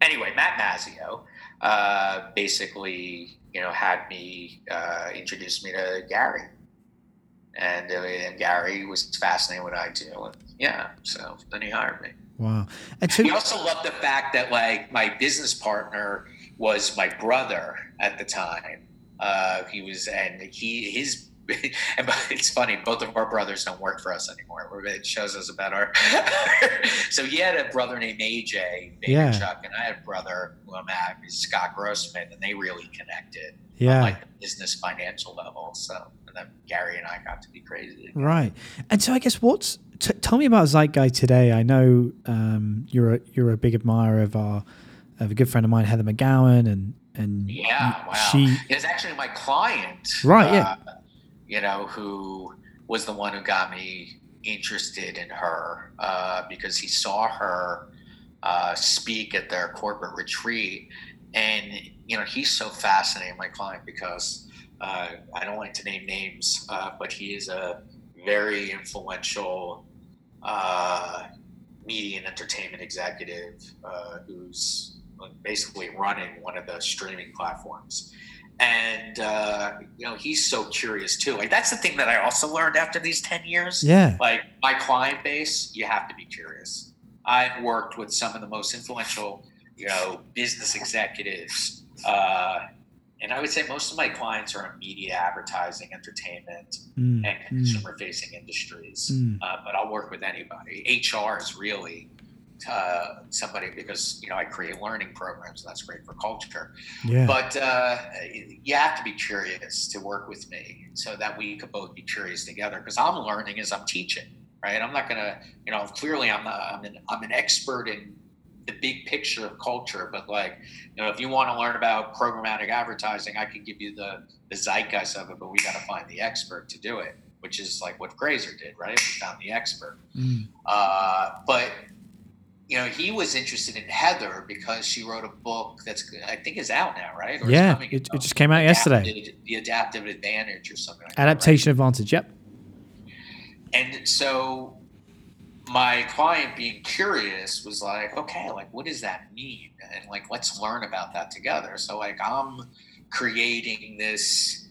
Anyway, Matt Mazzio uh, basically, you know, had me uh, introduce me to Gary, and, uh, and Gary was fascinated with what I do, and yeah, so then he hired me. Wow. And so, He also loved the fact that like my business partner was my brother at the time. Uh, he was, and he his. [LAUGHS] And it's funny, both of our brothers don't work for us anymore. It shows us about our. [LAUGHS] so he had a brother named AJ Yeah. Vaynerchuk, and I had a brother who I'm at, Scott Grossman, and they really connected on yeah. like the business financial level. So, and then Gary and I got to be crazy. Right. And so I guess what's t- tell me about Zeitguide today. I know um, you're a, you're a big admirer of our of a good friend of mine, Heather McGowan, and and Yeah, wow. she is actually my client, Right, yeah. uh, you know, who was the one who got me interested in her uh, because he saw her uh, speak at their corporate retreat, and you know, he's so fascinating, my client, because uh, I don't like to name names, uh, but he is a very influential uh, media and entertainment executive uh, who's basically running one of the streaming platforms. And uh, you know he's so curious too. Like that's the thing that I also learned after these ten years. yeah Like my client base, you have to be curious. I've worked with some of the most influential, you know, business executives, uh, and I would say most of my clients are in media, advertising, entertainment, Mm, and consumer facing industries. Mm. Uh, but I'll work with anybody. HR is really uh, somebody because you know I create learning programs. And that's great for culture. yeah. But uh, you have to be curious to work with me so that we could both be curious together. Because I'm learning as I'm teaching, right? I'm not gonna, you know, clearly I'm not, I'm an I'm an expert in the big picture of culture. But like, you know, if you want to learn about programmatic advertising, I can give you the the zeitgeist of it. But we got to find the expert to do it, which is like what Grazer did, right? We found the expert. Mm. Uh, but you know, he was interested in Heather because she wrote a book that's I think is out now, right? Or Yeah, it, it just came out yesterday. The adaptive advantage or something like that. right? Adaptation advantage. Yep. And so my client being curious was like, okay, like what does that mean? And like let's learn about that together. So like I'm creating this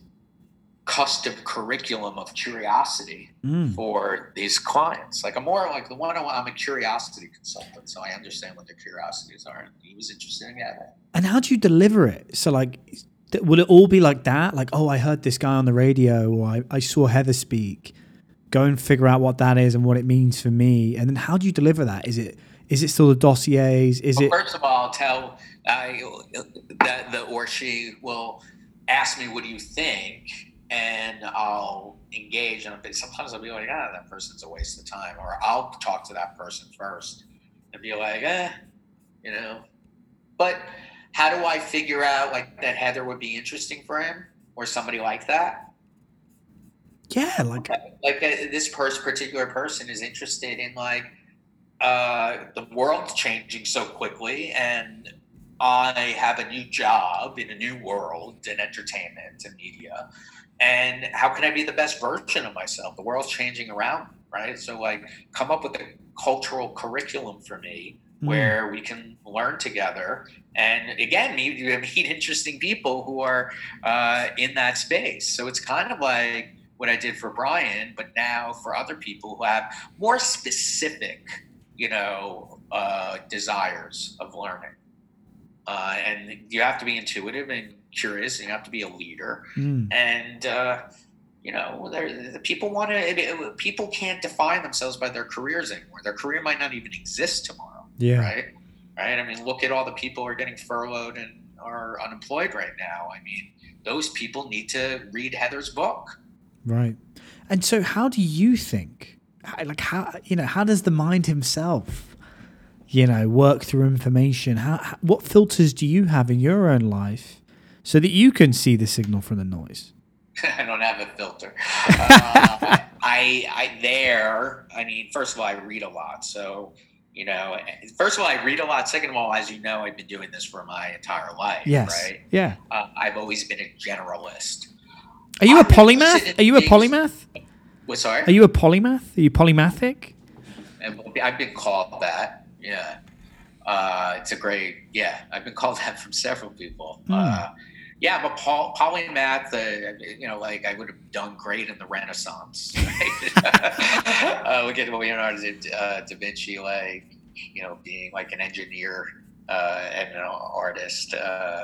custom curriculum of curiosity Mm. for these clients. Like I'm more like the one I'm a curiosity consultant, so I understand what their curiosities are. And he was interested in that. And how do you deliver it? So like, will it all be like that? Like, oh, I heard this guy on the radio, or I, I saw Heather speak. Go and figure out what that is and what it means for me. And then how do you deliver that? Is it is it still the dossiers? Is Well, it first of all, tell I that the or she will ask me, "What do you think?" And I'll engage, and be- sometimes I'll be like, "Ah, that person's a waste of time," or I'll talk to that person first and be like, "Eh, you know." But how do I figure out like that Heather would be interesting for him, or somebody like that? yeah, like like uh, this person particular person is interested in like uh, the world's changing so quickly and i have a new job in a new world in entertainment and media and how can i be the best version of myself? The world's changing around right? So like come up with a cultural curriculum for me mm, where we can learn together. And again meet, [LAUGHS] meet interesting people who are uh, in that space. So it's kind of like what i did for brian but now for other people who have more specific you know uh, desires of learning. Uh, and you have to be intuitive and curious and you have to be a leader mm, and uh, you know the people want to people can't define themselves by their careers anymore their career might not even exist tomorrow yeah, right? Right. I mean, look at all the people who are getting furloughed and are unemployed right now. I mean, those people need to read Heather's book. right. And so, how do you think? Like how you know? How does the mind himself, you know, work through information? How, how what filters do you have in your own life so that you can see the signal from the noise? [LAUGHS] I don't have a filter. Uh, I, I there. I mean, first of all, I read a lot, so you know. First of all, I read a lot. Second of all, as you know, I've been doing this for my entire life. Yes. Right. Yeah. Uh, I've always been a generalist. Are you a I'm interested polymath? Are you a polymath? What? Sorry. Are you a polymath? Are you polymathic? I've been called that. Yeah. Uh, it's a great, yeah, I've been called [LAUGHS] that from several people. Hmm. Uh, yeah, but Paul, polymath. Uh, you know, like I would have done great in the Renaissance. [LAUGHS] Right? [LAUGHS] uh, look at Leonardo da, uh, da Vinci, like you know, being like an engineer uh, and an artist. Uh,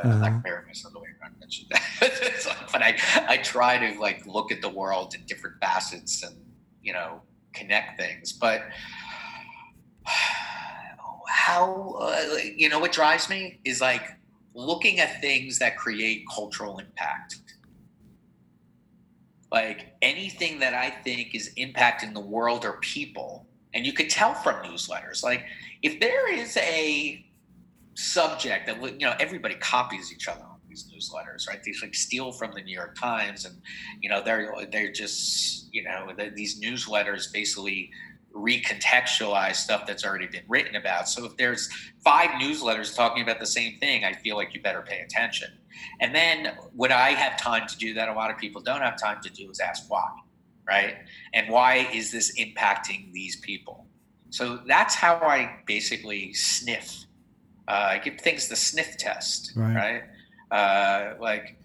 I'm Uh-huh. not comparing myself to Leonardo da Vinci, [LAUGHS] It's like- but I I try to like look at the world in different facets and you know connect things, but [SIGHS] how uh, you know what drives me is like looking at things that create cultural impact. Like anything that i think is impacting the world or people and you could tell from newsletters like if there is a subject that you know everybody copies each other on these newsletters right? They like steal from the new york times and you know they're they're just you know the, these newsletters basically recontextualize stuff that's already been written about. So if there's five newsletters talking about the same thing, I feel like you better pay attention. And then would I have time to do that? A lot of people don't have time to do is ask why, right? And why is this impacting these people? So that's how I basically sniff. Uh, I give things the sniff test, Right. right? Uh, like,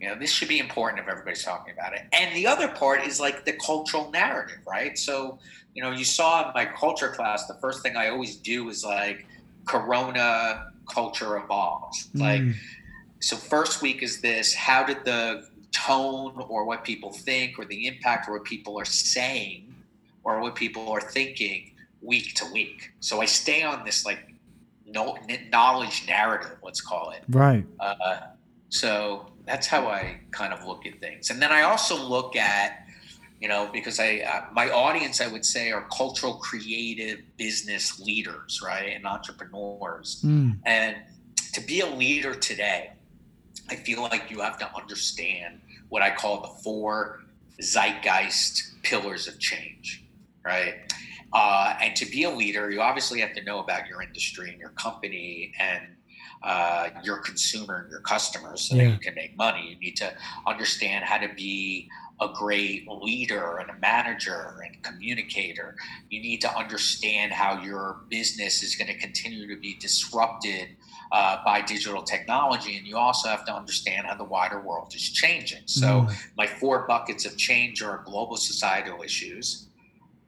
you know, this should be important if everybody's talking about it. And the other part is like the cultural narrative, right? So, you know, you saw in my culture class, the first thing I always do is like Corona culture evolves. Like, Mm, so first week is this how did the tone or what people think or the impact or what people are saying or what people are thinking week to week. So i stay on this like no knowledge narrative let's call it. Right. Uh, so that's how i kind of look at things. And then i also look at you know because i uh, my audience i would say are cultural creative business leaders right and entrepreneurs mm. and to be a leader today I feel like you have to understand what I call the four zeitgeist pillars of change, right? Uh, and to be a leader, you obviously have to know about your industry and your company and uh, your consumer and your customers so Yeah. that you can make money. You need to understand how to be a great leader and a manager and communicator. You need to understand how your business is going to continue to be disrupted uh, by digital technology. And you also have to understand how the wider world is changing. So, Mm. my four buckets of change are global societal issues,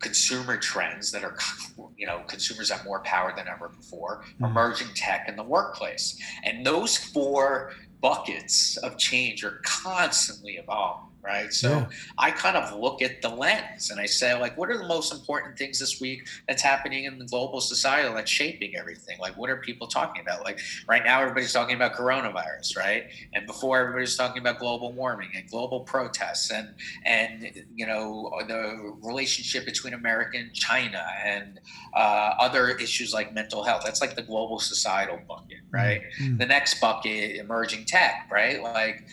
consumer trends that are, [LAUGHS] you know, consumers have more power than ever before, Mm. emerging tech in the workplace. And those four buckets of change are constantly evolving, right? So Yeah. I kind of look at the lens and I say, like, what are the most important things this week that's happening in the global society that's shaping everything? Like, what are people talking about? Like, right now, everybody's talking about coronavirus, right? And before, everybody's talking about global warming and global protests and and you know the relationship between America and China and uh, other issues like mental health. That's like the global societal bucket, right? Mm. The next bucket, emerging tech, right? Like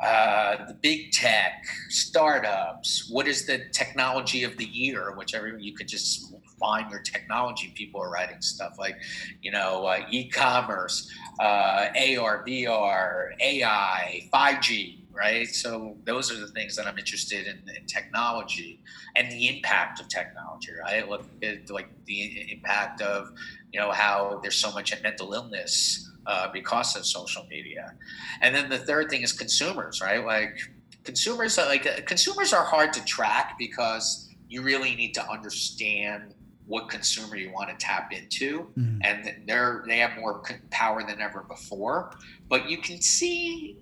uh, the big tech, startups. What is the technology of the year? Whichever you could just find your technology. People are writing stuff like, you know, uh, e-commerce, uh, AR, VR, AI, 5G. Right. So those are the things that I'm interested in, in technology and the impact of technology. Right. Look at like the impact of, you know, how there's so much mental illness uh, because of social media. And then the third thing is consumers, right? Like consumers are like uh, consumers are hard to track because you really need to understand what consumer you want to tap into Mm. and they're they have more power than ever before but you can see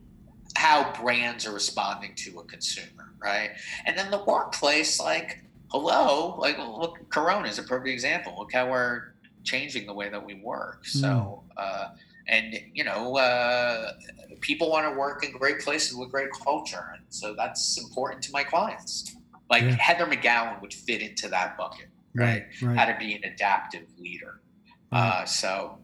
how brands are responding to a consumer right and then the workplace like hello like look corona is a perfect example look how we're changing the way that we work so uh, and you know uh, people want to work in great places with great culture and so that's important to my clients. Like Yeah. heather mcgowan would fit into that bucket right? Right. how to be an adaptive leader. Uh, so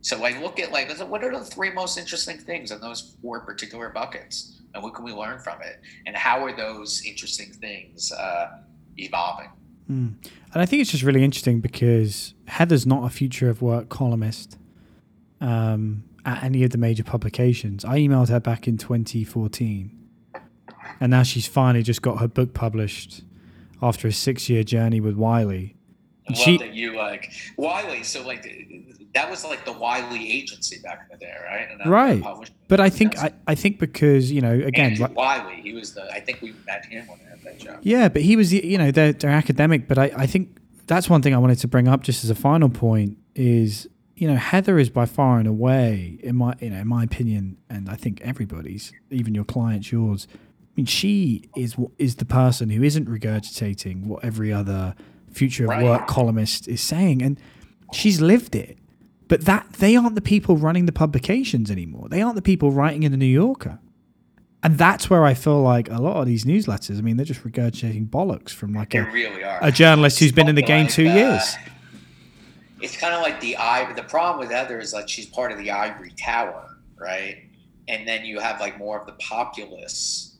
so i look at like what are the three most interesting things in those four particular buckets? And what can we learn from it? And how are those interesting things uh, evolving? Mm. And I think it's just really interesting because Heather's not a future of work columnist um, at any of the major publications. I emailed her back in 2014, and now she's finally just got her book published after a six year journey with Wiley. I love She- that you like Wiley. So like that was like the Wylie agency back in the day, right? And Right. But I think I, I think because you know again Andrew like- Wylie, he was the. I think we met him when I had that job. Yeah, but he was, you know, they're, they're academic. But I, I think that's one thing I wanted to bring up just as a final point is, you know, Heather is by far and away, in my, you know, in my opinion, and I think everybody's, even your clients, yours. I mean, she is is the person who isn't regurgitating what every other future of Right. work columnist is saying, and she's lived it. But that they aren't the people running the publications anymore. They aren't the people writing in the New Yorker. And that's where I feel like a lot of these newsletters, I mean, they're just regurgitating bollocks from like They a, really a journalist who's been in the game Like, two uh, years. It's kind of like the eye. The problem with Heather is like she's part of the ivory tower, right? And then you have like more of the populace.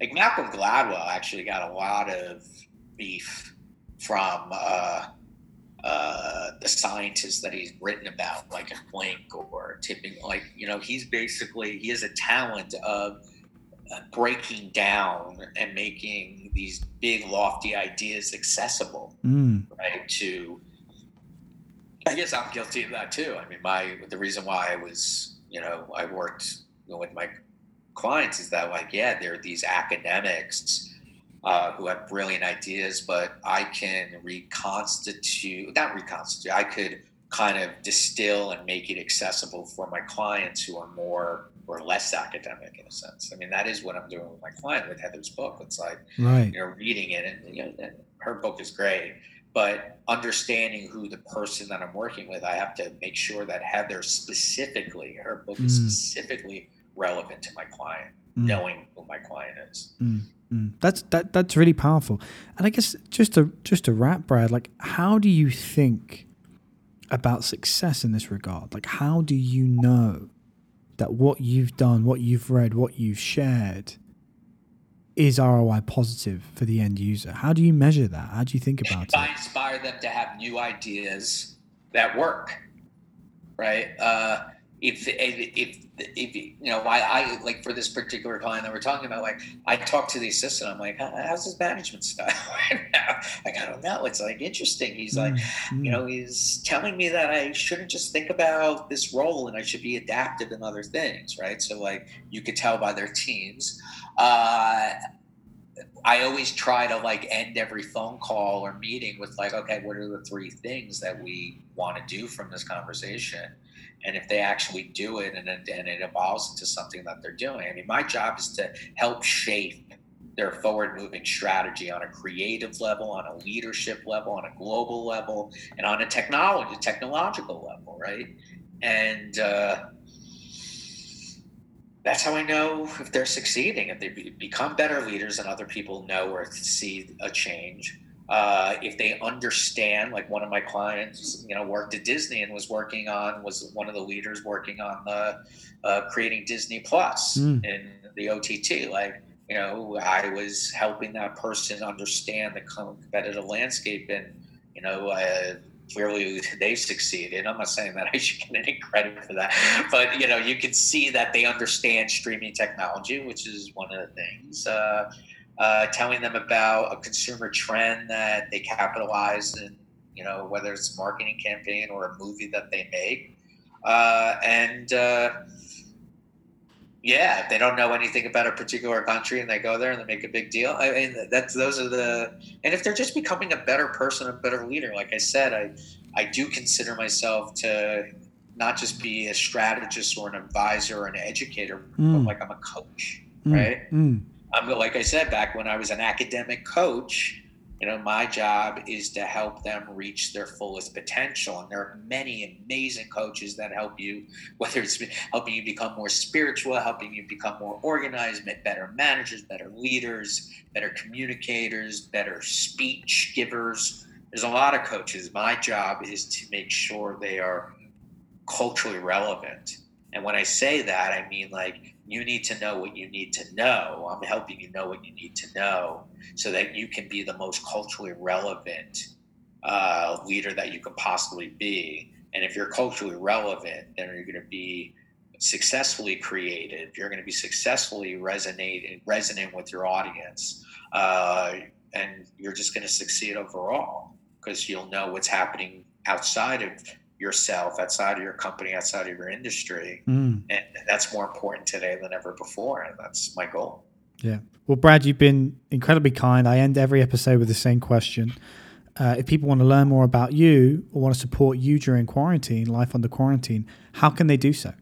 Like Malcolm Gladwell actually got a lot of beef from uh, uh, the scientists that he's written about, like a Blink or tipping. Like you know, he's basically he has a talent of uh, breaking down and making these big lofty ideas accessible Mm, right to i guess i'm guilty of that too i mean my the reason why i was you know i worked with my clients is that like yeah there are these academics uh, who have brilliant ideas but i can reconstitute not reconstitute i could kind of distill and make it accessible for my clients who are more or less academic in a sense. I mean, that is what I'm doing with my client with Heather's book. It's like, right. you know, reading it and, you know, and her book is great, but understanding who the person that I'm working with, I have to make sure that Heather specifically, her book is mm. specifically relevant to my client, mm. knowing who my client is. Mm. Mm. That's that that's really powerful. And I guess just to just to wrap, Brad, like how do you think about success in this regard? Like how do you know that what you've done, what you've read, what you've shared is ROI positive for the end user? How do you measure that? How do you think about it? I inspire them to have new ideas that work, right? Uh, if, if, if, you know, I, I like for this particular client that we're talking about, like I talk to the assistant, I'm like, how's his management style [LAUGHS] right now? Like, I don't know. It's like interesting. He's like, mm-hmm. you know, he's telling me that I shouldn't just think about this role and I should be adaptive in other things. Right. So like you could tell by their teams. Uh, I always try to like end every phone call or meeting with like, okay, what are the three things that we want to do from this conversation? and if they actually do it and, and it evolves into something that they're doing. I mean, my job is to help shape their forward moving strategy on a creative level, on a leadership level, on a global level, and on a technology, technological level, right? And uh, that's how I know if they're succeeding, if they be, become better leaders and other people know or see a change uh, if they understand, like one of my clients, you know, worked at Disney and was working on, was one of the leaders working on the uh, creating Disney Plus mm. in the OTT. Like, you know, I was helping that person understand the competitive landscape, and you know, uh, clearly they've succeeded. I'm not saying that I should get any credit for that, but you know, you can see that they understand streaming technology, which is one of the things. Uh, uh, telling them about a consumer trend that they capitalize in, you know, whether it's a marketing campaign or a movie that they make. Uh, and uh, yeah, if they don't know anything about a particular country and they go there and they make a big deal, I mean, that's those are the. And if they're just becoming a better person, a better leader, like I said, I I do consider myself to not just be a strategist or an advisor or an educator, mm. but like I'm a coach, mm. right? Mm. I'm like I said back when I was an academic coach, you know, my job is to help them reach their fullest potential. And there are many amazing coaches that help you, [LAUGHS] whether it's helping you become more spiritual, helping you become more organized, better managers, better leaders, better communicators, better speech givers. There's a lot of coaches. My job is to make sure they are culturally relevant. And when I say that, I mean like you need to know what you need to know. I'm helping you know what you need to know so that you can be the most culturally relevant uh, leader that you can possibly be. And if you're culturally relevant, then you're going to be successfully creative. You're going to be successfully resonating, resonant with your audience, uh, and you're just going to succeed overall because you'll know what's happening outside of yourself outside of your company, outside of your industry. Mm. And that's more important today than ever before. And that's my goal. Yeah. Well, Brad, you've been incredibly kind. I end every episode with the same question. Uh, if people want to learn more about you or want to support you during quarantine, life under quarantine, how can they do so?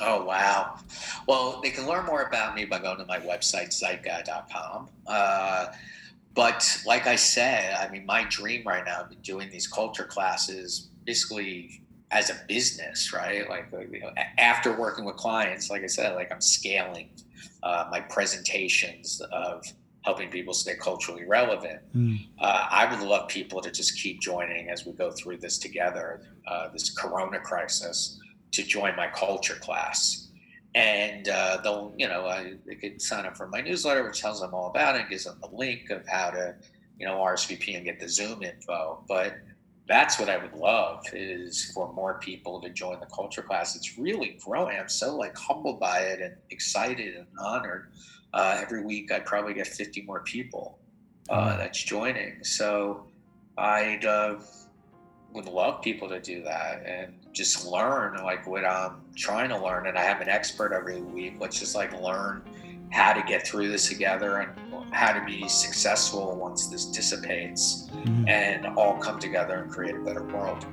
Oh, wow. Well, they can learn more about me by going to my website, zeitguide.com. Uh, but like I said, I mean, my dream right now, doing these culture classes, basically as a business, right? Like, you know, after working with clients, like I said, like I'm scaling uh, my presentations of helping people stay culturally relevant. Mm. Uh, I would love people to just keep joining as we go through this together, uh, this Corona crisis, to join my culture class. And uh, they'll, you know, uh, they could sign up for my newsletter, which tells them all about it, gives them the link of how to, you know, RSVP and get the Zoom info. But that's what I would love is for more people to join the culture class. It's really growing. I'm so like humbled by it and excited and honored. Uh, every week I probably get 50 more people uh, that's joining. So I'd uh, would love people to do that and just learn like what I'm trying to learn. And I have an expert every week. Let's just like learn how to get through this together and how to be successful once this dissipates mm-hmm. and all come together and create a better world.